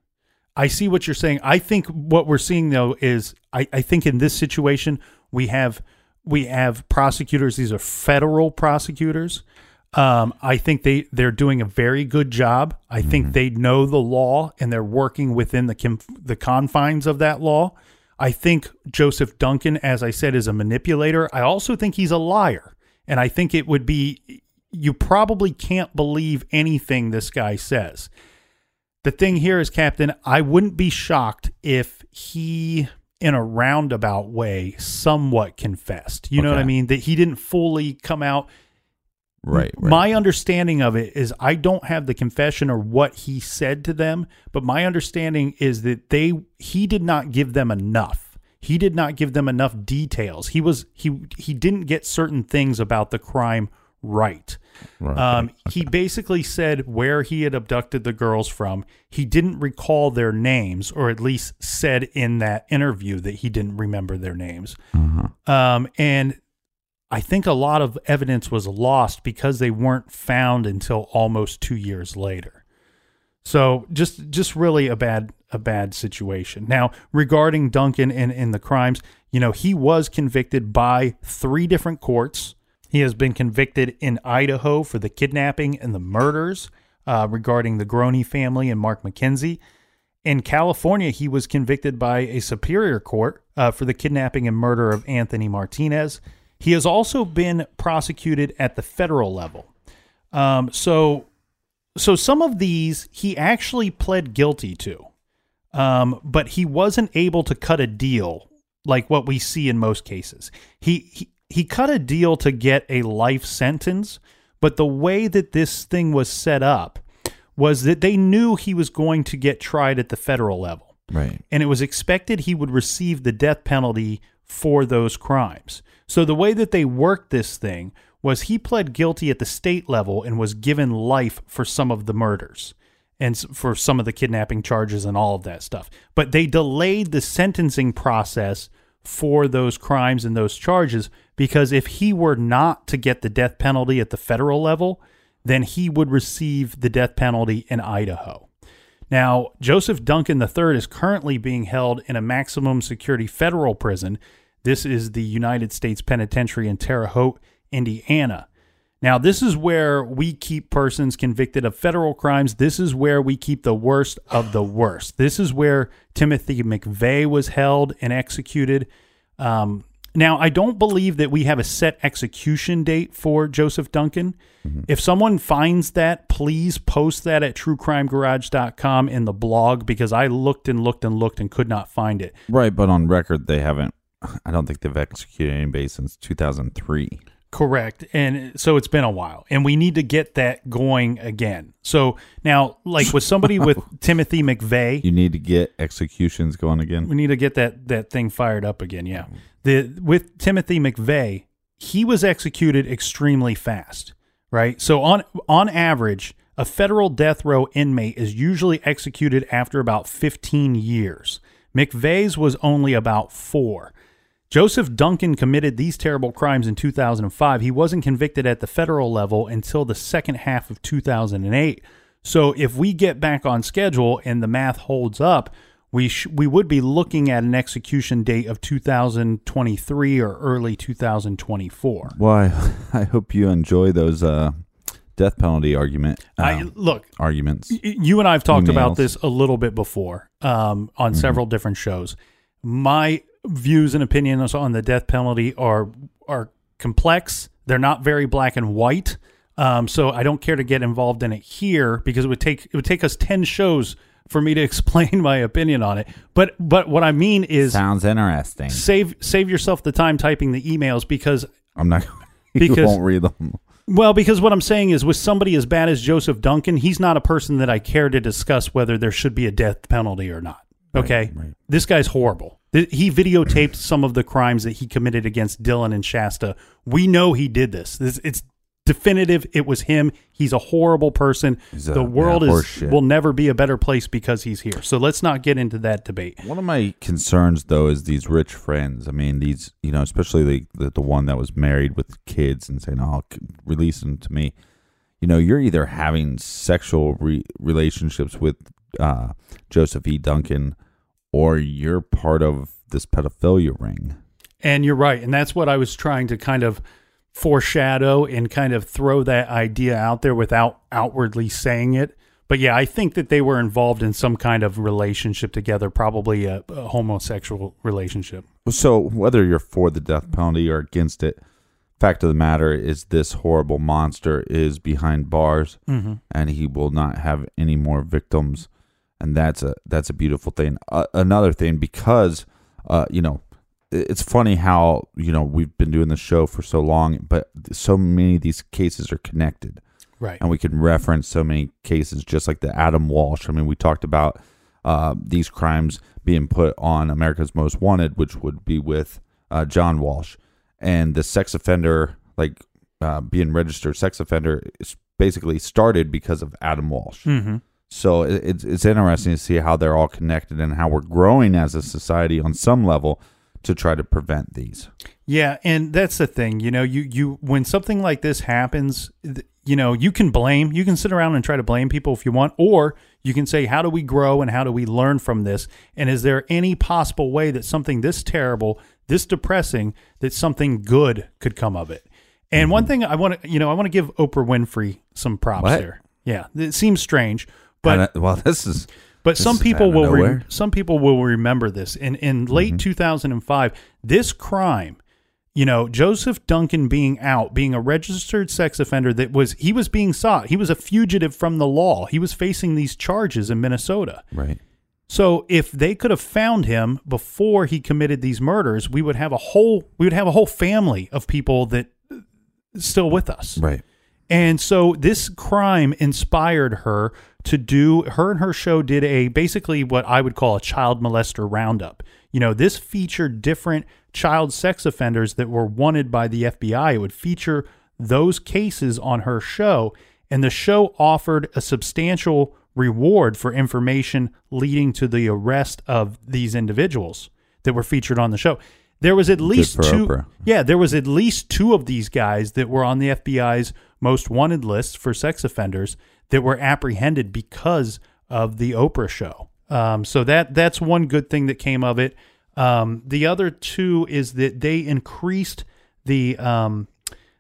I see what you're saying. I think what we're seeing though is I, I think in this situation we have we have prosecutors. These are federal prosecutors. Um, I think they they're doing a very good job. I think they know the law and they're working within the conf- the confines of that law. I think Joseph Duncan, as I said, is a manipulator. I also think he's a liar, and I think it would be you probably can't believe anything this guy says. The thing here is, Captain, I wouldn't be shocked if he, in a roundabout way, somewhat confessed. You know what I mean? That he didn't fully come out. Right. right. My understanding of it is I don't have the confession or what he said to them, but my understanding is that they he did not give them enough. He did not give them enough details. He was he he didn't get certain things about the crime right. Right. Um, he basically said where he had abducted the girls from. He didn't recall their names, or at least said in that interview that he didn't remember their names. Um, and I think a lot of evidence was lost because they weren't found until almost two years later. So just just really a bad a bad situation. Now regarding Duncan and, and the crimes, you know, he was convicted by three different courts. He has been convicted in Idaho for the kidnapping and the murders uh, regarding the Groene family and Mark McKenzie. In California, he was convicted by a superior court uh, for the kidnapping and murder of Anthony Martinez. He has also been prosecuted at the federal level. Um, so, so some of these he actually pled guilty to, um, but he wasn't able to cut a deal like what we see in most cases. He, he he cut a deal to get a life sentence, but the way that this thing was set up was that they knew he was going to get tried at the federal level. Right. and it was expected he would receive the death penalty for those crimes. So the way that they worked this thing was he pled guilty at the state level and was given life for some of the murders and for some of the kidnapping charges and all of that stuff. But they delayed the sentencing process for those crimes and those charges because if he were not to get the death penalty at the federal level, then he would receive the death penalty in Idaho. Now, Joseph Duncan III is currently being held in a maximum security federal prison. This is the United States Penitentiary in Terre Haute, Indiana. Now, this is where we keep persons convicted of federal crimes. This is where we keep the worst of the worst. This is where Timothy McVeigh was held and executed. Um, now, I don't believe that we have a set execution date for Joseph Duncan. If someone finds that, please post that at truecrimegarage.com in the blog because I looked and looked and looked and could not find it. Right, but on record they haven't. I don't think they've executed anybody since 2003. Correct. And so it's been a while, and we need to get that going again. So now, like with somebody [laughs] with Timothy McVeigh, You need to get executions going again. we need to get that that thing fired up again. Yeah. The with Timothy McVeigh, he was executed extremely fast, right? So on on average, a federal death row inmate is usually executed after about 15 years. McVeigh's was only about 4. Joseph Duncan committed these terrible crimes in 2005. He wasn't convicted at the federal level until the second half of 2008. So if we get back on schedule and the math holds up, we sh- we would be looking at an execution date of 2023 or early 2024. Well, I, [laughs] I hope you enjoy those uh, death penalty argument I um, look, arguments. y- you and I've talked about this a little bit before um, on several different shows. My views and opinions on the death penalty are are complex. They're not very black and white. Um, so I don't care to get involved in it here because it would take it would take us ten shows for me to [laughs] explain my opinion on it. But but what I mean is Sounds interesting. save save yourself the time typing the emails because I'm not. [laughs] you Because- won't read them. well, because what I'm saying is, with somebody as bad as Joseph Duncan, he's not a person that I care to discuss whether there should be a death penalty or not. Okay, right. this guy's horrible. He videotaped some of the crimes that he committed against Dylan and Shasta. We know he did this. this it's definitive. It was him. He's a horrible person. A- the world yeah, is will never be a better place because he's here. So let's not get into that debate. One of my concerns, though, is these rich friends. I mean, these, you know, especially the the, the one that was married with kids and saying, "Oh, c- release them to me." You know, you're either having sexual re- relationships with uh, Joseph E. Duncan, or you're part of this pedophilia ring. And you're right. And that's what I was trying to kind of foreshadow and kind of throw that idea out there without outwardly saying it. But yeah, I think that they were involved in some kind of relationship together, probably a, a homosexual relationship. So, whether you're for the death penalty or against it, fact of the matter is this horrible monster is behind bars, and he will not have any more victims, and that's a that's a beautiful thing. Uh, another thing, because uh, you know, it's funny how you know we've been doing the show for so long, but so many of these cases are connected Right. and we can reference so many cases just like the Adam Walsh. I mean, we talked about uh, these crimes being put on America's Most Wanted, which would be with uh, John Walsh, and the sex offender, like uh, being registered sex offender, is basically started because of Adam Walsh. Mm-hmm. So it's it's interesting to see how they're all connected and how we're growing as a society on some level to try to prevent these. Yeah, and that's the thing. You know, you you when something like this happens, you know, you can blame. You can sit around and try to blame people if you want, or you can say, how do we grow and how do we learn from this? And is there any possible way that something this terrible, this depressing, that something good could come of it? And one mm-hmm. thing I want to, you know, I want to give Oprah Winfrey some props What? here. Yeah, it seems strange, but uh, well, [laughs] this is but This some is people will re- some people will remember this. In in late Mm-hmm. 2005, this crime, you know, Joseph Duncan being out, being a registered sex offender that was he was being sought. He was a fugitive from the law. He was facing these charges in Minnesota. right. So if they could have found him before he committed these murders, we would have a whole we would have a whole family of people that uh, still with us. Right. And so this crime inspired her to do her and her show did a basically what I would call a child molester roundup. You know, this featured different child sex offenders that were wanted by the FBI. It would feature those cases on her show, and the show offered a substantial reward for information leading to the arrest of these individuals that were featured on the show. There was at least two. Oprah. Yeah, there was at least two of these guys that were on the FBI's most wanted list for sex offenders that were apprehended because of the Oprah show. Um, so that that's one good thing that came of it. Um, the other two is that they increased the um,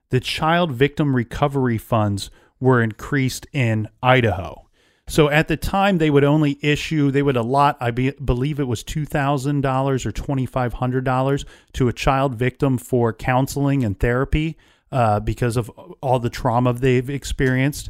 the child victim recovery funds were increased in Idaho. So at the time, they would only issue, they would allot, I be, believe it was $2,000 or $2,500 to a child victim for counseling and therapy uh, because of all the trauma they've experienced.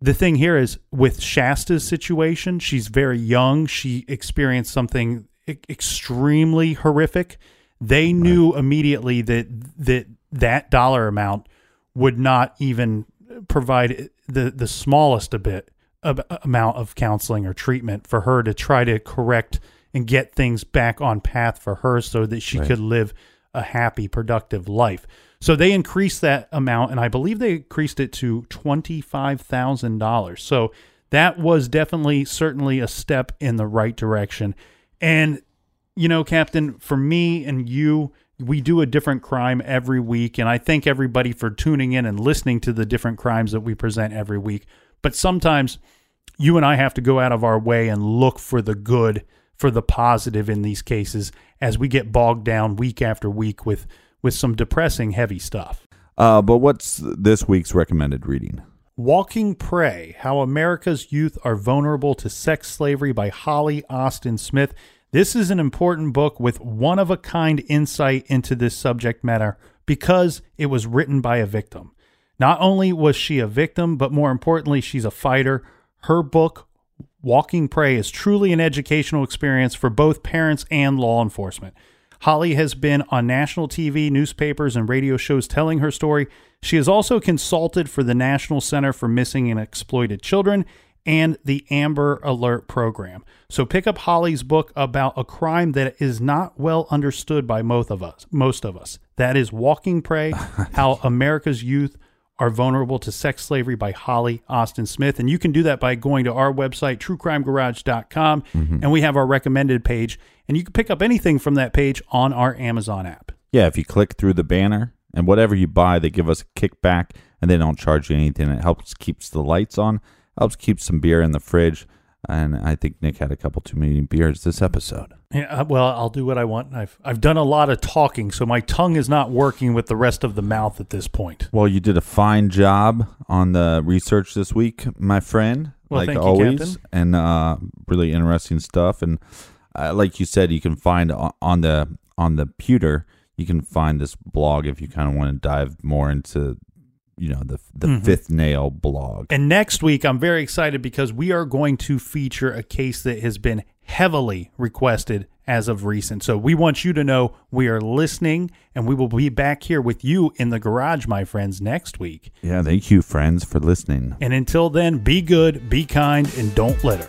The thing here is with Shasta's situation, she's very young. She experienced something extremely horrific. They knew immediately that that that dollar amount would not even provide the the smallest a bit amount of counseling or treatment for her to try to correct and get things back on path for her so that she could live a happy productive life. So they increased that amount and I believe they increased it to $25,000. So that was definitely certainly a step in the right direction. And you know, Captain, for me and you, we do a different crime every week. And I thank everybody for tuning in and listening to the different crimes that we present every week. But sometimes you and I have to go out of our way and look for the good, for the positive in these cases as we get bogged down week after week with, with some depressing, heavy stuff. Uh, but what's this week's recommended reading? Walking Prey How America's Youth Are Vulnerable to Sex Slavery by Holly Austin Smith. This is an important book with one of a kind insight into this subject matter because it was written by a victim. Not only was she a victim, but more importantly, she's a fighter. Her book, Walking Prey, is truly an educational experience for both parents and law enforcement. Holly has been on national TV, newspapers, and radio shows telling her story. She has also consulted for the National Center for Missing and Exploited Children and the Amber Alert program. So pick up Holly's book about a crime that is not well understood by most of us. Most of us. That is Walking Prey: [laughs] How America's Youth are vulnerable to sex slavery by Holly Austin Smith. And you can do that by going to our website, truecrimegarage.com, mm-hmm. and we have our recommended page. And you can pick up anything from that page on our Amazon app. Yeah, if you click through the banner and whatever you buy, they give us a kickback and they don't charge you anything. It helps keeps the lights on, helps keep some beer in the fridge. And I think Nick had a couple too many beers this episode. Yeah, uh, well, I'll do what I want. I've I've done a lot of talking, so my tongue is not working with the rest of the mouth at this point. Well, you did a fine job on the research this week, my friend. Well, like thank you, always, Captain. and uh, really interesting stuff. And uh, like you said, you can find on the on the pewter, you can find this blog if you kind of want to dive more into, you know, the the Mm-hmm. fifth nail blog. And next week, I'm very excited because we are going to feature a case that has been heavily requested as of recent. So we want you to know we are listening, and we will be back here with you in the garage, my friends, next week. Yeah, thank you, friends, for listening. And until then, be good, be kind, and don't litter.